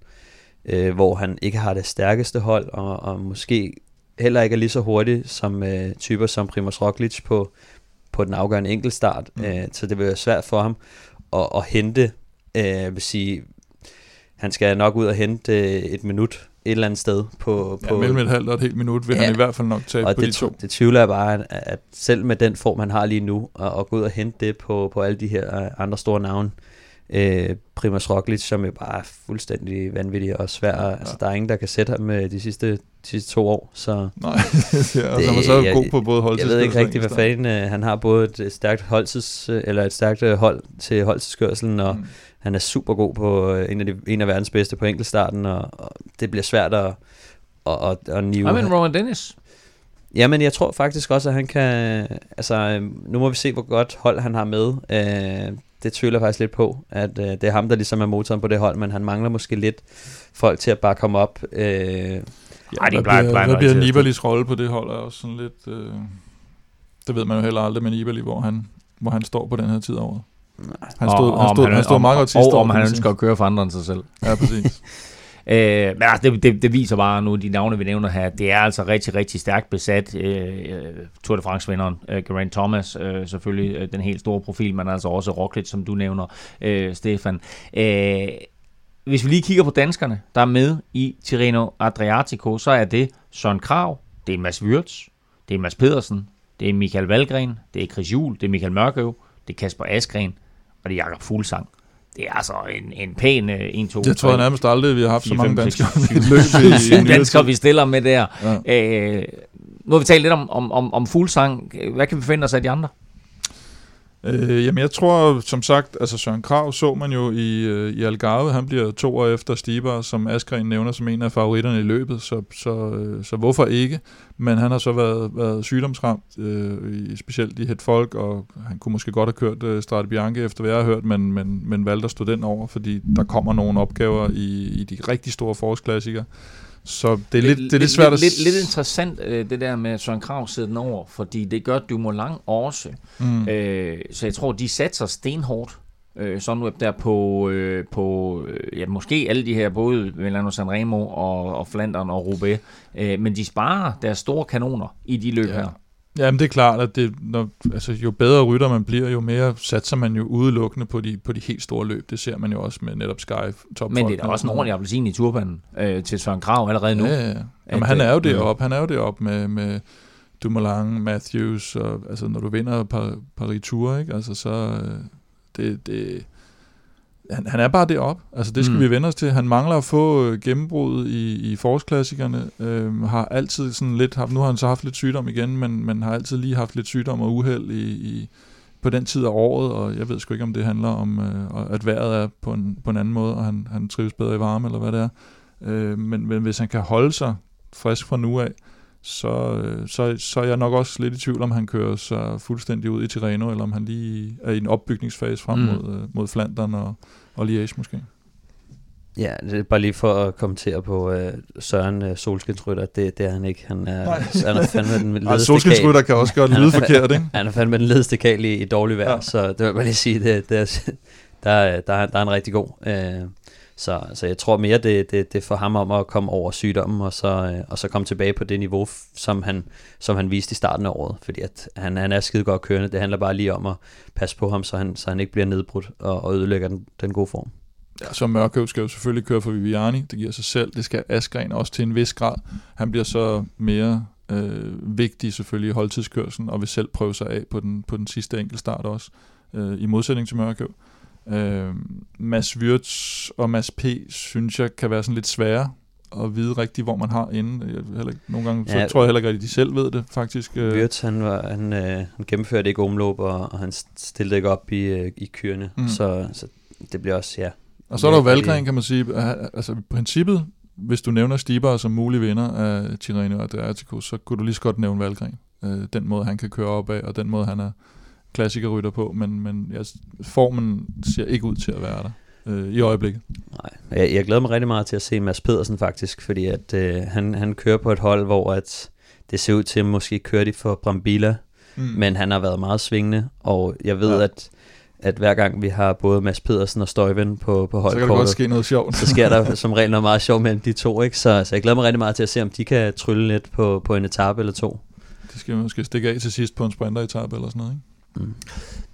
hvor han ikke har det stærkeste hold, og, og måske heller ikke er lige så hurtig som øh, typer som Primoz Roglic på, på den afgørende enkeltstart, mm. øh, så det vil være svært for ham at, at hente, øh, jeg vil sige, han skal nok ud og hente øh, et minut et eller andet sted. På, på, ja, mellem et halvt og et helt minut vil ja, han i hvert fald nok tage på det, de to. det tvivler jeg bare, at, at selv med den form, han har lige nu, at, at gå ud og hente det på, på alle de her øh, andre store navne, øh, Primoz Roglic, som jo bare er fuldstændig vanvittig og svær. Ja. Altså, der er ingen, der kan sætte ham med de sidste, de sidste to år. Så Nej, ja, og det, han er så jeg, god på både holdtids Jeg ved ikke rigtig, hvad fanden øh, han har både et stærkt holdtids, øh, eller et stærkt øh, hold til holdtidskørselen, og mm. han er super god på øh, en, af de, en af verdens bedste på enkeltstarten, og, og det bliver svært at, at, at, at nive. men Rowan Dennis. Jamen, jeg tror faktisk også, at han kan... Altså, nu må vi se, hvor godt hold han har med. Øh, det tvivler jeg faktisk lidt på, at øh, det er ham, der ligesom er motoren på det hold, men han mangler måske lidt folk til at bare komme op. Øh, Ej, de hvad plejer- bliver, plejer hvad bliver Nibalis rolle på det hold er også sådan lidt... Øh, det ved man jo heller aldrig med Nibali, hvor han, hvor han står på den her tid over. Han stod, Og- han om stod, han stod om- meget godt sidste og, år. om kan han ønsker at køre for andre end sig selv. Ja, præcis. Øh, men altså, det, det, det viser bare nu, de navne, vi nævner her, det er altså rigtig, rigtig stærkt besat. Øh, øh, Tour de France-vinderen, øh, Geraint Thomas, øh, selvfølgelig øh, den helt store profil, men altså også Roglic, som du nævner, øh, Stefan. Øh, hvis vi lige kigger på danskerne, der er med i Tirreno Adriatico, så er det Søren Krav, det er Mads Wirtz, det er Mads Pedersen, det er Michael Valgren, det er Chris Juhl, det er Michael Mørkøv, det er Kasper Askren, og det er Jakob Fuglsang. Det er altså en, en pæn uh, 1, 2, Jeg tror nærmest aldrig, vi har haft så Fire, mange fem, danskere seks, i løb i, i syv en danskere, vi stiller med der. Ja. Øh, nu har vi talt lidt om, om, om, om Fuglsang. Hvad kan vi forvente os af de andre? Øh, jamen jeg tror, som sagt, altså Søren Krav så man jo i, øh, i Algarve, han bliver to år efter Stiber, som Askren nævner som en af favoritterne i løbet, så, så, øh, så hvorfor ikke? Men han har så været, været sygdomsramt, øh, i, specielt i het folk, og han kunne måske godt have kørt øh, Strade Bianche, efter hvad jeg har hørt, men, men, men valgte at stå den over, fordi der kommer nogle opgaver i, i de rigtig store forårsklassikere. Så det er lidt, det er lidt svært at... Lidt, lidt interessant, øh, det der med Søren Krav sidder den over, fordi det gør Dumoulin også. Mm. Øh, så jeg tror, de satser stenhårdt. Øh, sådan der på, øh, på øh, ja, måske alle de her, både Milano Sanremo og, og Flandern og Roubaix, øh, men de sparer deres store kanoner i de løb Ja. her. Jamen det er klart, at det, når, altså, jo bedre rytter man bliver, jo mere satser man jo udelukkende på de, på de helt store løb. Det ser man jo også med netop Sky top Men det er da også en ordentlig appelsin i turbanen øh, til Søren Krav allerede nu. Ja, ja, ja. Jamen, At, han er jo øh, deroppe. Han er jo deroppe med, med Dumoulin, Matthews, og altså, når du vinder Par- Tour, ikke? Altså, så øh, det, det, han, han er bare deroppe. Altså, det skal Mm. vi vende os til. Han mangler at få øh, i, i forårsklassikerne. Øh, har altid sådan lidt haft, nu har han så haft lidt sygdom igen, men, men har altid lige haft lidt sygdom og uheld i, i, på den tid af året, og jeg ved sgu ikke, om det handler om, øh, at vejret er på en, på en anden måde, og han, han trives bedre i varme, eller hvad det er. Øh, men, men hvis han kan holde sig frisk fra nu af, øh, så, så er jeg nok også lidt i tvivl, om han kører sig fuldstændig ud i Tirreno, eller om han lige er i en opbygningsfase frem Mm. mod, øh, mod Flandern og, og Liège måske. Ja, det er bare lige for at kommentere på øh, Søren øh, Solskinsrytter. Det, det er han ikke. Han er, han er fandme den Ej, ledeste solskinsrytter kan også godt lyde forkert, ikke? Han er fandme den ledeste kal i, i dårlig vejr, ja. Så det vil jeg bare lige sige, det, det er, der, er- der, er- der er en rigtig god. Øh, så, så jeg tror mere, det, det, det får for ham om at komme over sygdommen, og så, øh, og så komme tilbage på det niveau, som han, som han viste i starten af året. Fordi at han, han er skide godt kørende. Det handler bare lige om at passe på ham, så han, så han ikke bliver nedbrudt og, og ødelægger den, den gode form. Ja, så Mørkøv skal jo selvfølgelig køre for Viviani, det giver sig selv. Det skal Askren også til en vis grad. Han bliver så mere øh, vigtig selvfølgelig i holdtidskørselen, og vil selv prøve sig af på den, på den sidste enkeltstart også, øh, i modsætning til Mørkøv. Øh, Mads Wirtz og Mads P. synes jeg kan være sådan lidt svære at vide rigtigt, hvor man har inde. Jeg, heller ikke, nogle gange så Ja. tror jeg heller ikke rigtigt, de selv ved det faktisk. Øh. Wirtz, han, var, han, øh, han gennemførte ikke omløb, og, og han stillede ikke op i, øh, i kørende. Mm. Så, så det bliver også, ja, Og så er der jo Valgren, kan man sige. Altså i princippet, hvis du nævner Stibar som mulig vinder af Tirreno Adriatico, så kunne du lige så godt nævne Valgren. Øh, den måde, han kan køre op af, og den måde, han er klassikerrytter på. Men, men ja, formen ser ikke ud til at være der øh, i øjeblikket. Nej, jeg, jeg glæder mig rigtig meget til at se Mads Pedersen faktisk, fordi at øh, han, han kører på et hold, hvor at det ser ud til at måske køre de for Brambilla, mm. men han har været meget svingende, og jeg ved, ja. At, at hver gang vi har både Mads Pedersen og Støjven på, på Så kan der godt holdkortet, ske noget sjovt. så sker der som regel noget meget sjovt mellem de to, ikke? Så, så jeg glæder mig rigtig meget til at se, om de kan trylle lidt på, på en etape eller to. Det skal måske stikke af til sidst på en sprinteretappe eller sådan noget, ikke? Mm.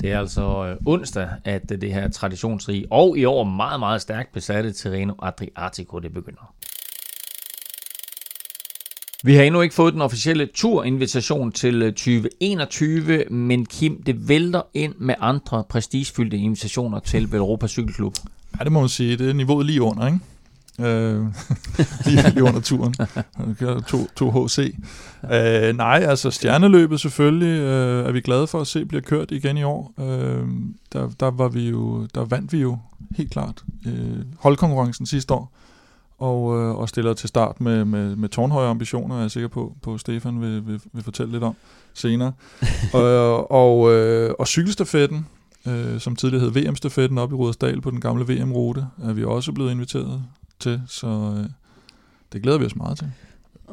Det er altså øh, onsdag, at øh, det her traditionsrige og i år meget, meget stærkt besatte Tirreno Adriatico, det begynder. Vi har endnu ikke fået den officielle turinvitation til øh, 2021, men Kim, det vælter ind med andre prestigefyldte invitationer til Velropa Cykelklub. Ja, det må man sige. Det er niveauet lige under, ikke? Øh, lige, lige under turen. To, to HC. Øh, nej, altså stjerneløbet selvfølgelig øh, er vi glade for at se bliver kørt igen i år. Øh, der, der, var vi jo, der vandt vi jo helt klart øh, holdkonkurrencen sidste år. Og, øh, og stiller til start med, med, med tårnhøje ambitioner, er jeg sikker på, på Stefan vil, vil, vil fortælle lidt om senere. og, og, øh, og cykelstafetten, øh, som tidligere hed VM-stafetten op i Rudersdal på den gamle VM-rute, er vi også blevet inviteret til, så øh, det glæder vi os meget til.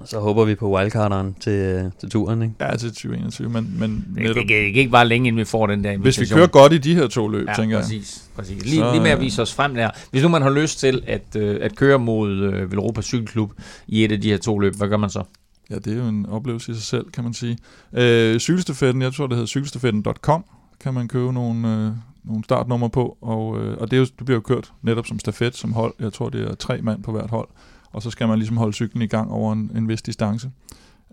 Så håber vi på wildcarderen til, til turen, ikke? Ja, til 2021, men, men det, netop, det, det, det ikke bare længe, inden vi får den der invitation. Hvis vi kører godt i de her to løb, ja, tænker præcis, jeg. Præcis. Lige, så, lige med at vise os frem der. Hvis nu man har lyst til at, øh, at køre mod øh, Velropa Cykelklub i et af de her to løb, hvad gør man så? Ja, det er jo en oplevelse i sig selv, kan man sige. Øh, cykelstafetten, jeg tror, det hedder cykelstafetten.com, kan man købe nogle, øh, nogle startnummer på, og, øh, og det, er jo, det bliver jo kørt netop som stafet, som hold. Jeg tror, det er tre mand på hvert hold, og så skal man ligesom holde cyklen i gang over en, en vis distance.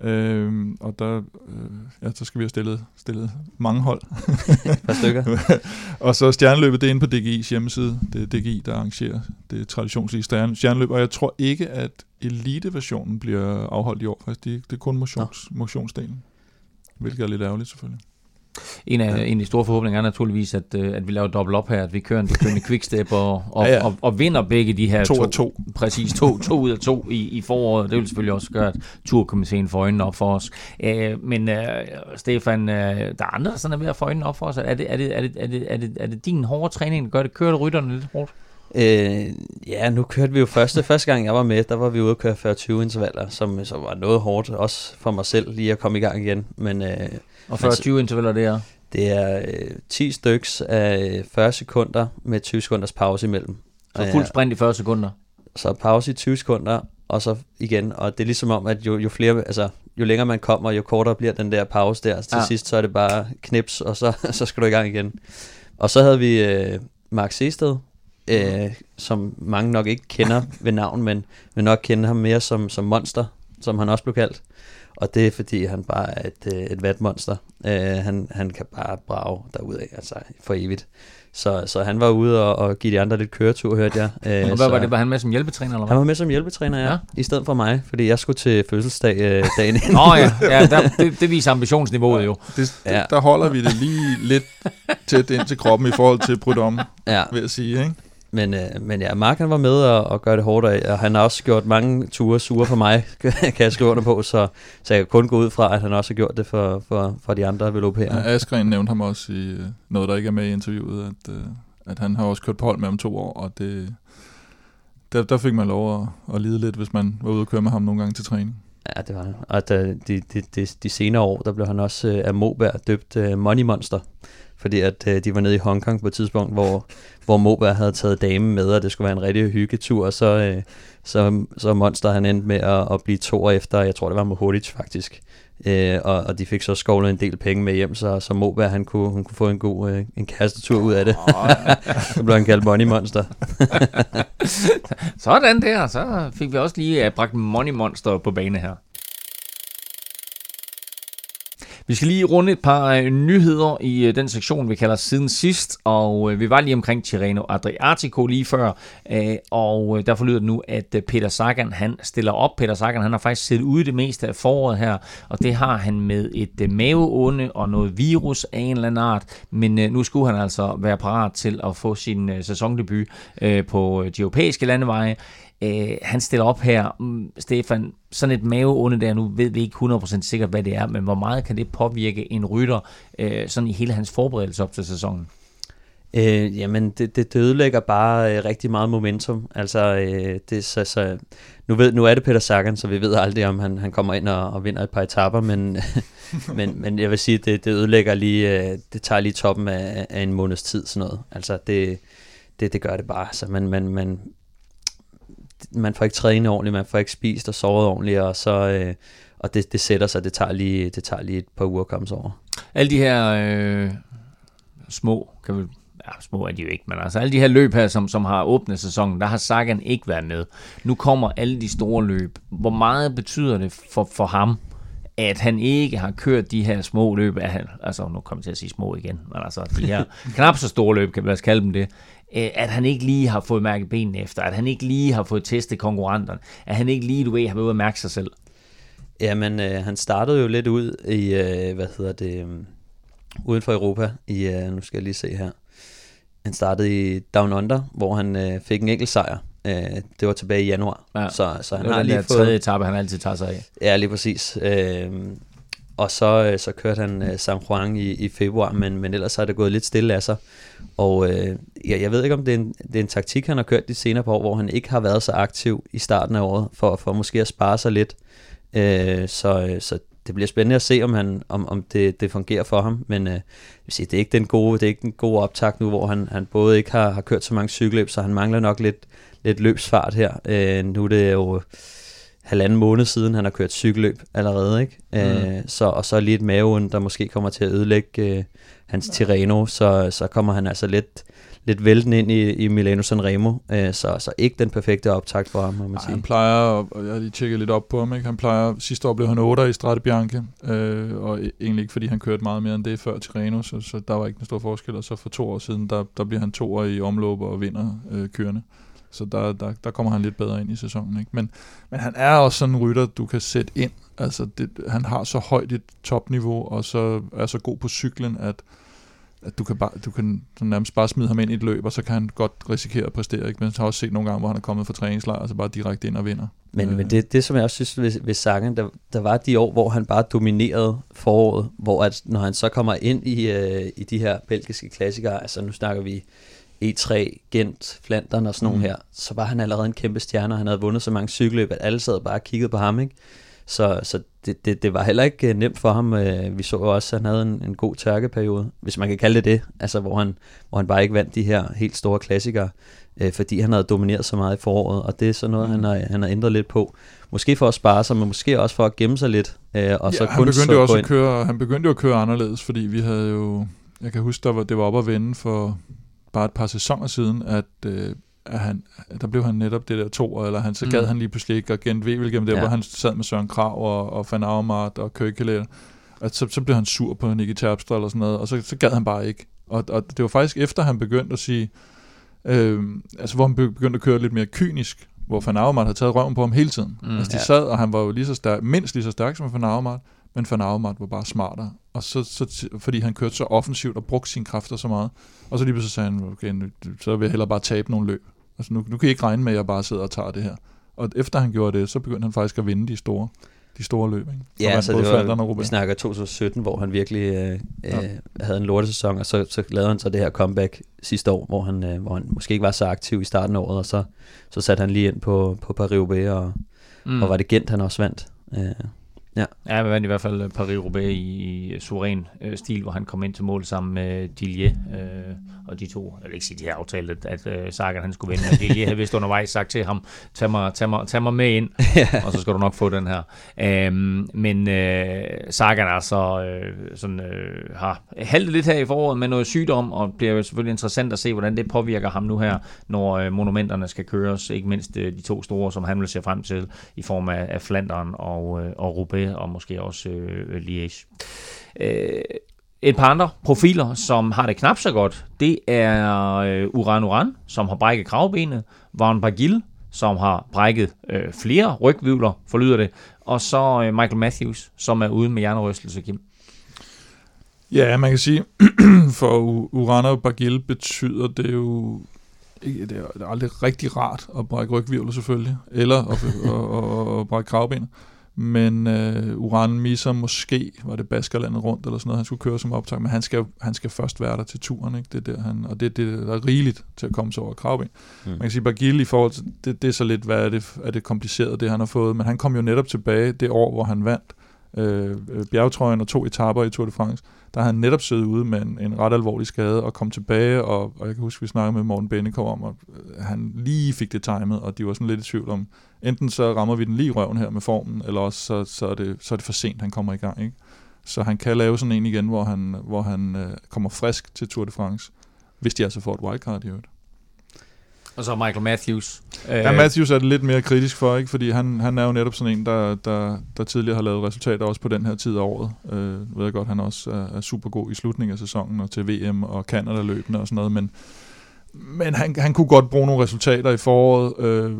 Øh, og der, øh, ja, så skal vi have stillet, stillet mange hold. par stykker. og så stjerneløbet, det er inde på DGI's hjemmeside. Det er DGI, der arrangerer det traditionslige stjerneløb, og jeg tror ikke, at elite-versionen bliver afholdt i år. Faktisk, det, det er kun motions, motionsdelen, hvilket er lidt ærgerligt selvfølgelig. En af, ja. en af de store forhåbninger er naturligvis, at, øh, at vi laver dobbelt op her, at vi kører en bekørende quickstep og, og, ja, ja. og, og vinder begge de her to. To to. Præcis, to, to ud af to i, i foråret. Det vil selvfølgelig også gøre, at turkomiteen får øjnene op for os. Uh, men uh, Stefan, uh, der er andre, der sådan er ved at få øjnene op for os. Er det, er det, er det, er det, er det, er det din hårde træning, der gør det? Kører det rytterne lidt hårdt? Øh, ja, nu kørte vi jo første, første gang jeg var med, der var vi ude at køre 40-20 intervaller, som, som var noget hårdt, også for mig selv lige at komme i gang igen. Men, øh, og 40-20 intervaller, det er? Det er øh, 10 styks af 40 sekunder med 20 sekunders pause imellem. Så fuld sprint i 40 sekunder? Så pause i 20 sekunder, og så igen. Og det er ligesom om, at jo, jo flere, altså jo længere man kommer, jo kortere bliver den der pause der. Så til ja. sidst så er det bare knips, og så, så skal du i gang igen. Og så havde vi øh, Mark Seested, øh, som mange nok ikke kender ved navn, men, men nok kender ham mere som, som monster, som han også blev kaldt. Og det er fordi, han bare er et, øh, et vatmonster. Øh, han, han kan bare brage af, altså for evigt. Så, så han var ude og, og give de andre lidt køretur, hørte jeg. Øh, og hvad så, var det? Var han med som hjælpetræner? Eller hvad? Han var med som hjælpetræner, ja. ja. I stedet for mig, fordi jeg skulle til fødselsdag øh, dagen inden. Nå ja, ja der, det, det viser ambitionsniveauet jo. Det, ja. Der holder vi det lige lidt tæt ind til kroppen i forhold til Prudhomme, ja. vil jeg sige. Ikke? Men, øh, men ja, Mark han var med og, og gøre det hårdt, og han har også gjort mange ture sure for mig, kan jeg skrive under på, så, så jeg kan kun gå ud fra, at han også har gjort det for, for, for de andre velopærer. Ja, Askren nævnte ham også i øh, noget, der ikke er med i interviewet, at, øh, at han har også kørt på hold med om to år, og det, der, der fik man lov at, at lide lidt, hvis man var ude og køre med ham nogle gange til træning. Ja, det var det. Og de, de, de, de senere år, der blev han også af Moberg døbt Money Monster fordi at øh, de var nede i Hongkong på et tidspunkt, hvor, hvor Moberg havde taget damen med, og det skulle være en rigtig hyggetur, og så, øh, så, så Monster han endte med at, at blive to år efter, jeg tror det var Mohodic faktisk, øh, og, og de fik så skovlet en del penge med hjem, så, så Moberg han kunne, hun kunne få en god øh, en kærestetur ud af det. så blev han kaldt Money Monster. Sådan der, så fik vi også lige uh, bragt Money Monster på bane her. Vi skal lige runde et par øh, nyheder i øh, den sektion, vi kalder siden sidst, og øh, vi var lige omkring Tirreno Adriatico lige før, og derfor lyder det nu, at Peter Sagan han stiller op. Peter Sagan han har faktisk siddet ude det meste af foråret her, og det har han med et maveonde og noget virus af en eller anden art, men nu skulle han altså være parat til at få sin sæsondebut på de europæiske landeveje. Øh, han stiller op her, mm, Stefan, sådan et maveonde der, nu ved vi ikke 100% sikkert, hvad det er, men hvor meget kan det påvirke en rytter, øh, sådan i hele hans forberedelse op til sæsonen? Øh, jamen, det, det, det ødelægger bare øh, rigtig meget momentum. Altså, øh, det, så, så, nu, ved, nu er det Peter Sagan, så vi ved aldrig, om han, han kommer ind og, og vinder et par etapper, men, men, men jeg vil sige, det, det ødelægger lige, øh, det tager lige toppen af, af en måneds tid, sådan noget. Altså, det, det, det gør det bare. Så man, man, man, man får ikke trænet ordentligt, man får ikke spist og sovet ordentligt, og så... Øh, og det, det sætter sig, det tager lige, det tager lige et par uger at komme sig over. Alle de her øh, små, kan vi, ja, små er de jo ikke, men altså alle de her løb her, som, som har åbnet sæsonen, der har Sagan ikke været med. Nu kommer alle de store løb. Hvor meget betyder det for, for ham, at han ikke har kørt de her små løb, altså nu kommer jeg til at sige små igen, men altså de her knap så store løb, kan vi også kalde dem det, Øh, at han ikke lige har fået mærket benene efter, at han ikke lige har fået testet konkurrenterne, at han ikke lige, du ved, har været ude at mærke sig selv. Jamen, øh, han startede jo lidt ud i, øh, hvad hedder det, um, uden for Europa, i, øh, nu skal jeg lige se her. Han startede i Down Under, hvor han øh, fik en enkelt sejr. Øh, det var tilbage i januar. Ja, så, så han har lige fået... tredje etape, han altid tager sig af. Ja, lige præcis. Øh, og så, øh, så kørte han øh, San Juan i, i februar, men, men ellers har det gået lidt stille af sig. Og øh, jeg, jeg ved ikke, om det er, en, det er en taktik, han har kørt de senere på år, hvor han ikke har været så aktiv i starten af året, for, for måske at spare sig lidt. Øh, så, så det bliver spændende at se, om, han, om, om det, det fungerer for ham, men øh, jeg vil sige, det er ikke den gode, det er ikke den gode optakt nu, hvor han, han både ikke har, har kørt så mange cykelløb, så han mangler nok lidt, lidt løbsfart her. Øh, nu er det jo halvanden måned siden, han har kørt cykelløb allerede, ikke? Mm. Øh, så, og så lige et maven, der måske kommer til at ødelægge øh, hans Tirreno, så, så kommer han altså lidt, lidt vælten ind i, i Milano Sanremo, øh, så, så ikke den perfekte optakt for ham, må man Ej, sige. han plejer, og jeg har lige tjekket lidt op på ham, ikke? han plejer, sidste år blev han 8 i Strade Bianche, øh, og e- egentlig ikke, fordi han kørte meget mere end det før Tirreno, så, så der var ikke en stor forskel, og så for to år siden, der, der bliver han toer i omløb og vinder øh, kørende. Så der, der, der kommer han lidt bedre ind i sæsonen. Ikke? Men, men han er også sådan en rytter, du kan sætte ind. Altså det, han har så højt et topniveau, og så er så god på cyklen, at, at du kan, bare, du kan nærmest bare smide ham ind i et løb, og så kan han godt risikere at præstere. Ikke? Men jeg har også set nogle gange, hvor han er kommet fra træningslejr, altså bare direkte ind og vinder. Men, Øh. men det, det, som jeg også synes ved, ved Sagan, der, der var de år, hvor han bare dominerede foråret, hvor at, når han så kommer ind i, øh, i de her belgiske klassikere, altså nu snakker vi E3, Gent, Flandern og sådan nogle Mm. her, så var han allerede en kæmpe stjerne, og han havde vundet så mange cykelløb, at alle sad bare og kiggede på ham, ikke? Så, så det, det, det var heller ikke øh, nemt for ham. Øh, Vi så jo også, at han havde en, en god tørkeperiode, hvis man kan kalde det det, altså hvor han, hvor han bare ikke vandt de her helt store klassikere, øh, fordi han havde domineret så meget i foråret, og det er så noget, Mm. han, har, han har ændret lidt på. Måske for at spare sig, men måske også for at gemme sig lidt, øh, og ja, så han kun begyndte så også at køre, han begyndte jo at køre anderledes, fordi vi havde jo, jeg kan huske, der var, det var op at vende for bare et par sæsoner siden, at, øh, at han, der blev han netop det der to, eller han, så Mm. gad han lige pludselig ikke, og Gent ved hvilken der, Ja. hvor han sad med Søren Krav og, og Van Aumart og Køkkelet, at så, så blev han sur på Nicky Terpstra eller sådan noget, og så, så gad han bare ikke. Og, og det var faktisk efter, han begyndte at sige, øh, altså hvor han be- begyndte at køre lidt mere kynisk, hvor Van Aumart havde taget røven på ham hele tiden. Mm. Mm, altså de Ja. sad, og han var jo lige så stærk, mindst lige så stærk som Van Aumart, men Van Aumart var bare smartere. Og så, så, fordi han kørte så offensivt og brugte sine kræfter så meget. Og så lige pludselig sagde han, okay, nu, så vil jeg hellere bare tabe nogle løb. Altså nu, nu kan I ikke regne med, at jeg bare sidder og tager det her. Og efter han gjorde det, så begyndte han faktisk at vinde de store, de store løb. Ikke? Ja, så det var, vi snakker 2017, hvor han virkelig øh, Ja. øh, havde en lortesæson, og så, så lavede han så det her comeback sidste år, hvor han, øh, hvor han måske ikke var så aktiv i starten af året, og så, så satte han lige ind på, på Paris-Roubaix, og, mm. og var det Gent, han også vandt. Øh, Ja, han vandt i hvert fald Paris-Roubaix i, i suveræn øh, stil, hvor han kom ind til mål sammen med Dillier. Øh, og de to, jeg vil ikke sige, de har aftalt, at, at øh, Sagan han skulle vinde, men Dillier havde vist undervejs sagt til ham, tag mig, tag mig, tag mig med ind, og så skal du nok få den her. Øhm, men øh, Sagan altså øh, sådan, øh, har haltet lidt her i foråret med noget sygdom, og bliver jo selvfølgelig interessant at se, hvordan det påvirker ham nu her, når øh, monumenterne skal køres, ikke mindst øh, de to store, som han vil se frem til, i form af, af Flandern og, øh, og Roubaix, og måske også øh, Liège. Øh, et par andre profiler, som har det knap så godt, det er øh, Uran Uran, som har brækket kravbenet, Van Bagil, som har brækket øh, flere rygvivler, forlyder det, og så øh, Michael Matthews, som er ude med hjernerystelse, Kim. Ja, man kan sige, for Uran og Bagil betyder det jo ikke, det er, det er aldrig rigtig rart at brække rygvirvler selvfølgelig, eller at, at, at, at brække kravbenet. Men uh, Uran misser måske, var det Baskerlandet rundt eller sådan noget, han skulle køre som optag, men han skal, han skal først være der til turen, ikke? Det er der, han, og det, det der er rigeligt til at komme sig over kravben. Mm. Man kan sige, Bagil i forhold til, det, det er så lidt, hvad er det, er det kompliceret, det han har fået, men han kom jo netop tilbage det år, hvor han vandt øh, øh, bjergtrøjen og to etaper i Tour de France, der har han netop siddet ude med en, en ret alvorlig skade og kom tilbage, og, og jeg kan huske, vi snakkede med Morten Bennekov om, at øh, han lige fik det timet, og de var sådan lidt i tvivl om, enten så rammer vi den lige i røven her med formen, eller også så, så, er, det, så er det for sent, han kommer i gang. Ikke? Så han kan lave sådan en igen, hvor han, hvor han øh, kommer frisk til Tour de France, hvis de altså får et wildcard i øvrigt. Og så Michael Matthews. Ja, Matthews er det lidt mere kritisk for, ikke? fordi han, han er jo netop sådan en, der, der, der tidligere har lavet resultater også på den her tid af året. Øh, ved jeg godt, han også er, er super god i slutningen af sæsonen og til VM og Canada løbende og sådan noget, men, men han, han kunne godt bruge nogle resultater i foråret, øh,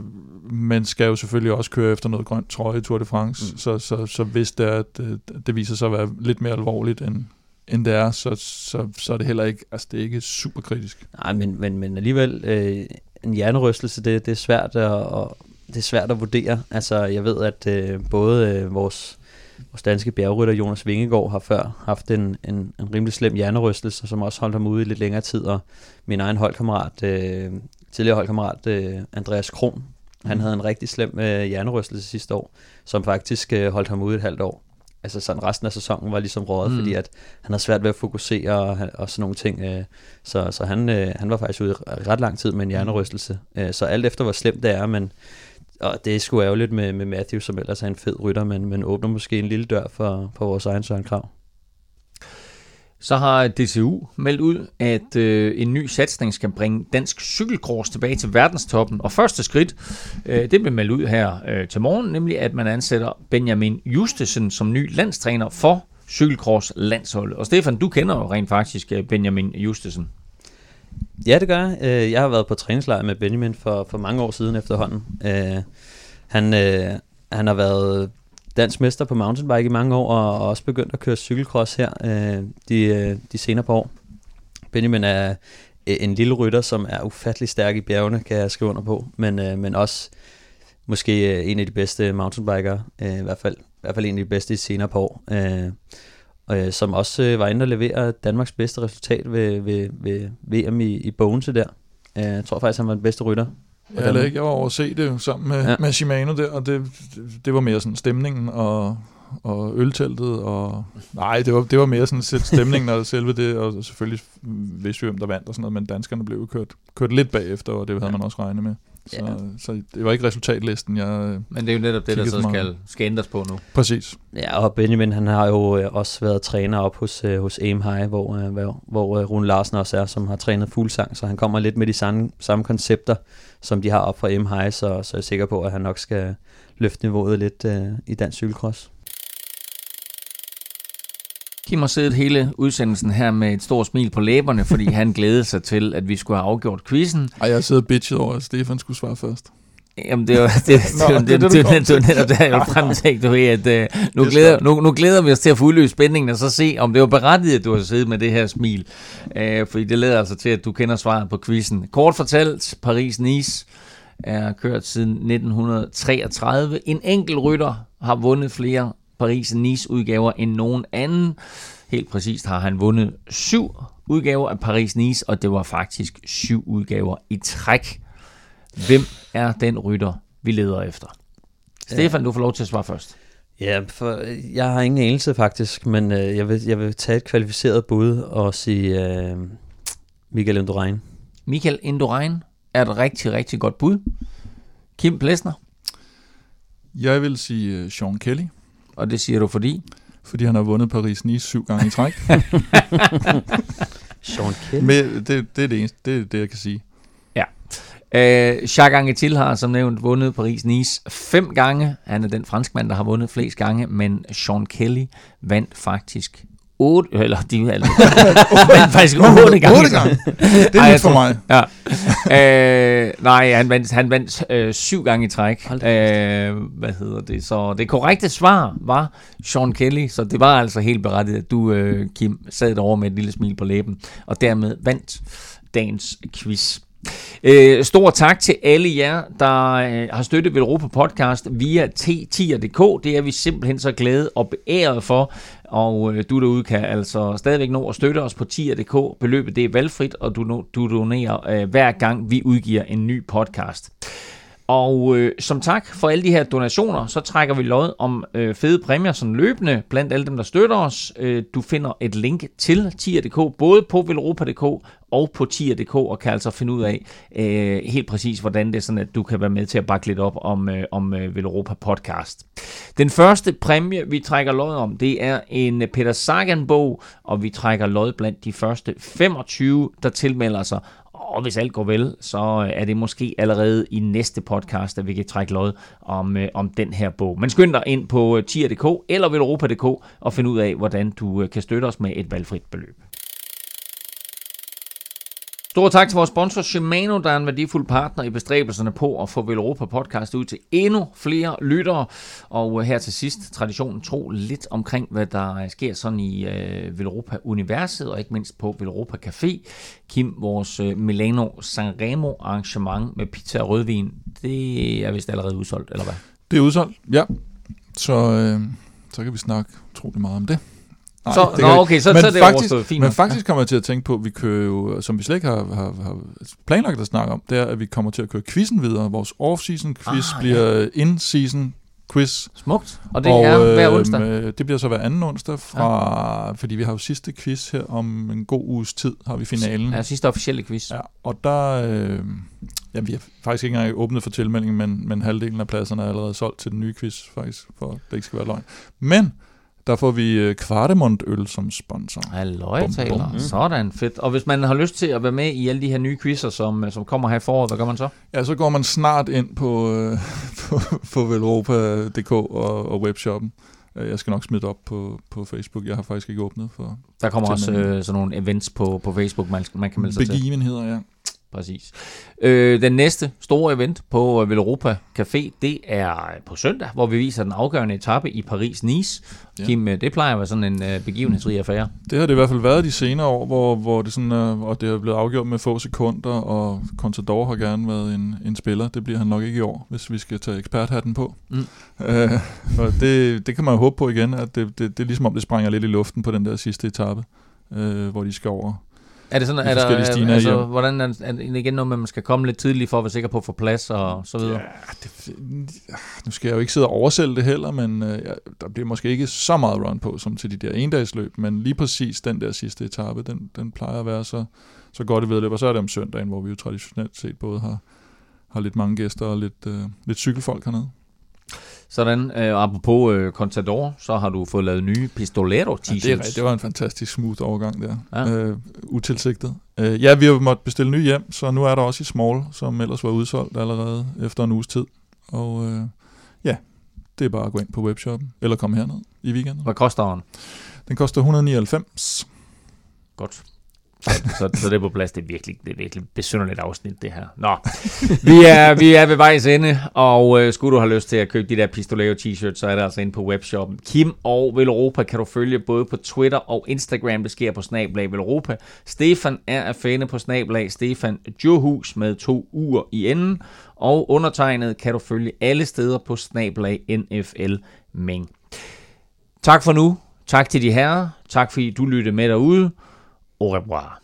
men skal jo selvfølgelig også køre efter noget grønt trøje i Tour de France, mm. så, så, så hvis det, er, at, øh, det viser sig at være lidt mere alvorligt, end, end det er, så, så, så er det heller ikke, altså det er ikke super kritisk. Nej, men, men, men alligevel, øh, en hjernerystelse, det, det, er svært at, og, det er svært at vurdere. Altså, jeg ved, at øh, både øh, vores, vores danske bjergrytter Jonas Vingegaard har før haft en, en, en rimelig slem hjernerystelse, som også holdt ham ude i lidt længere tid, og min egen holdkammerat, øh, tidligere holdkammerat øh, Andreas Kron, Han havde en rigtig slem øh, hjernerystelse sidste år, som faktisk øh, holdt ham ude et halvt år. Altså sådan resten af sæsonen var ligesom rådet, mm. fordi at han havde svært ved at fokusere og, og sådan nogle ting. Øh, så så han, øh, han var faktisk ude ret lang tid med en hjernerystelse. Øh, så alt efter hvor slemt det er, men og det er sgu ærgerligt med, med Matthew, som ellers er en fed rytter, men, men åbner måske en lille dør for, for vores egen Søren Krav. Så har DCU meldt ud, at øh, en ny satsning skal bringe dansk cykelkors tilbage til verdenstoppen. Og første skridt, øh, det blev meldt ud her øh, til morgen, nemlig at man ansætter Benjamin Justesen som ny landstræner for cykelkors landsholdet. Og Stefan, du kender jo rent faktisk øh, Benjamin Justesen. Ja, det gør jeg. Øh, jeg har været på træningslejr med Benjamin for, for mange år siden efterhånden. Øh, han, øh, han har været dansk mester på mountainbike i mange år, og, også begyndt at køre cykelcross her de, de senere par år. Benjamin er en lille rytter, som er ufattelig stærk i bjergene, kan jeg skrive under på, men, men også måske en af de bedste mountainbikere, i, hvert fald, i hvert fald en af de bedste i senere par år, øh, som også øh, var inde og levere Danmarks bedste resultat ved, ved, ved VM i, i Bogense der. Øh, jeg tror faktisk, han var den bedste rytter Ja, eller ikke. Jeg var over at se det sammen med, ja. med Shimano der, og det, det var mere sådan stemningen og, og ølteltet, og nej, det var, det var mere sådan stemningen og selve det, og selvfølgelig vidste vi, hvem der vandt og sådan noget, men danskerne blev kørt, kørt lidt bagefter, og det havde man også regnet med. Så, ja. så det var ikke resultatlisten, jeg Men det er jo netop det, der så skal, skal ændres på nu. Præcis. Ja, og Benjamin, han har jo øh, også været træner op hos, øh, hos Aim High, hvor, øh, hvor, hvor Rune Larsen også er, som har trænet fuglsang, så han kommer lidt med de samme, samme koncepter, som de har op fra Aim High, så, så er jeg sikker på, at han nok skal løfte niveauet lidt uh, i dansk cykelcross. Kim har siddet hele udsendelsen her med et stort smil på læberne, fordi han glædede sig til, at vi skulle have afgjort quizzen. Ej, jeg sidder bitchet over, at Stefan skulle svare først. Jamen, det var, det, det, Nå, det, det, det, det, det, det, netop jeg var frem til, du ved, at uh, nu, glæder, nu, nu glæder vi os til at få udløst spændingen, og så se, om det var berettiget, at du har siddet med det her smil. Uh, fordi det leder altså til, at du kender svaret på quizzen. Kort fortalt, Paris-Nice er kørt siden 1933. En enkelt rytter har vundet flere Paris-Nice udgaver end nogen anden. Helt præcist har han vundet syv udgaver af Paris-Nice, og det var faktisk syv udgaver i træk. Hvem er den rytter, vi leder efter? Stefan, du får lov til at svare først. Ja, for jeg har ingen anelse faktisk, men øh, jeg, vil, jeg vil tage et kvalificeret bud og sige øh, Michael Indurain. Michael Indurain er et rigtig, rigtig godt bud. Kim Plesner? Jeg vil sige uh, Sean Kelly. Og det siger du fordi? Fordi han har vundet Paris-Nice syv gange i træk. Sean Kelly? Men det, det er det eneste, det er det, jeg kan sige. Ja. Øh, Jacques Anquetil har som nævnt vundet Paris-Nice fem gange. Han er den franskmand, der har vundet flest gange, men Sean Kelly vandt faktisk 8, eller de eller, vandt faktisk 8 gange. 8 gange. Det er lidt for mig. Ja. Øh, nej, han vandt, han vandt øh, syv gange i træk. Øh, hvad hedder det? Så det korrekte svar var Sean Kelly, så det var altså helt berettiget, at du, øh, Kim, sad derovre med et lille smil på læben, og dermed vandt dagens quiz. Øh, stor tak til alle jer, der øh, har støttet Europa Podcast via t10.dk. Det er vi simpelthen så glade og beæret for. Og øh, du derude kan altså stadigvæk nå at støtte os på 10.dk. Beløbet det er valgfrit, og du, du donerer øh, hver gang vi udgiver en ny podcast. Og øh, som tak for alle de her donationer, så trækker vi lod om øh, fede præmier sådan løbende blandt alle dem, der støtter os. Øh, du finder et link til tier.dk, både på velropa.dk og på tier.dk, og kan altså finde ud af øh, helt præcis, hvordan det er sådan, at du kan være med til at bakke lidt op om, øh, om øh, Velropa podcast. Den første præmie, vi trækker lod om, det er en Peter Sagan-bog, og vi trækker lod blandt de første 25, der tilmelder sig, og hvis alt går vel, så øh, er det måske allerede i næste podcast, at vi kan trække lod om, øh, om den her bog. Men skynd dig ind på øh, tier.dk eller veleuropa.dk og find ud af, hvordan du øh, kan støtte os med et valgfrit beløb. Stor tak til vores sponsor Shimano, der er en værdifuld partner i bestræbelserne på at få Velropa podcast ud til endnu flere lyttere. Og øh, her til sidst, traditionen tro lidt omkring, hvad der øh, sker sådan i øh, Velropa-universet, og ikke mindst på Velropa Café. Kim, vores øh, Milano Sanremo arrangement med pizza og rødvin, det er vist allerede udsolgt, eller hvad? Det er udsolgt, ja. Så, øh, så kan vi snakke utrolig meget om det. Nej, Så, det nå, okay, så, men så er det faktisk, overstået. Fint Men faktisk kommer jeg til at tænke på, at vi kører jo, som vi slet ikke har, har, har planlagt at snakke om, det er, at vi kommer til at køre quizzen videre. Vores off-season quiz Ah, bliver in-season quiz. Smukt. Og det er hver onsdag. øh, det bliver så hver anden onsdag, fra, ja. fordi vi har jo sidste quiz her om en god uges tid, har vi finalen. Ja, sidste officielle quiz. Ja, og der, øh, ja, vi har faktisk ikke engang åbnet for tilmeldingen, men, men halvdelen af pladserne er allerede solgt til den nye quiz, faktisk, for det ikke skal være løgn. Men der får vi øh, Kvartemont øl som sponsor. Halløj, taler. bum. Sådan, fedt. Og hvis man har lyst til at være med i alle de her nye quizzer, som, som kommer her i foråret, hvad gør man så? Ja, så går man snart ind på, øh, på, på velropa.dk og, og webshoppen. Øh, Jeg skal nok smide det op på, på Facebook. Jeg har faktisk ikke åbnet for Der kommer også øh, sådan nogle events på, på Facebook, man, man kan melde sig til. begivenheder, ja. Præcis. Øh, den næste store event på Velropa Café, det er på søndag, hvor vi viser den afgørende etape i Paris-Nice. Ja. Kim, øh, det plejer at være sådan en øh, begivenhedsrig affære. Det har det i hvert fald været de senere år, hvor, hvor det sådan, øh, og det er blevet afgjort med få sekunder, og Contador har gerne været en, en spiller. Det bliver han nok ikke i år, hvis vi skal tage eksperthatten på. Mm. Øh, og det, det kan man jo håbe på igen, at det, det, det er ligesom om, det springer lidt i luften på den der sidste etape, øh, hvor de skal over. Er det sådan, er der, stigne altså, hjem. hvordan er, er det igen noget med, at man skal komme lidt tidligt for at være sikker på at få plads og så videre? Ja, det, nu skal jeg jo ikke sidde og oversælge det heller, men øh, der bliver måske ikke så meget run på som til de der endagsløb, men lige præcis den der sidste etape, den, den plejer at være så, så godt et vedløb, og så er det om søndagen, hvor vi jo traditionelt set både har, har lidt mange gæster og lidt, øh, lidt cykelfolk hernede. Sådan, øh, apropos øh, Contador, så har du fået lavet nye Pistolero Ja, det, det var en fantastisk smooth overgang der. Ja. Øh, utilsigtet. Øh, ja, vi har måttet bestille nye hjem, så nu er der også i Small, som ellers var udsolgt allerede efter en uges tid. Og øh, ja, det er bare at gå ind på webshoppen, eller komme herned i weekenden. Hvad koster den? Den koster 199. Godt. Så, så, så det er på plads. Det er virkelig, det er virkelig besynderligt afsnit, det her. Nå, vi er, vi er ved vejs ende, og øh, skulle du have lyst til at købe de der Pistoleo t-shirts, så er det altså inde på webshoppen. Kim og Velropa kan du følge både på Twitter og Instagram. Det sker på Snablag Velropa. Stefan er at finde på Snablag Stefan Johus med to uger i enden. Og undertegnet kan du følge alle steder på Snablag NFL Ming. Tak for nu. Tak til de herrer. Tak fordi du lyttede med derude. Au revoir.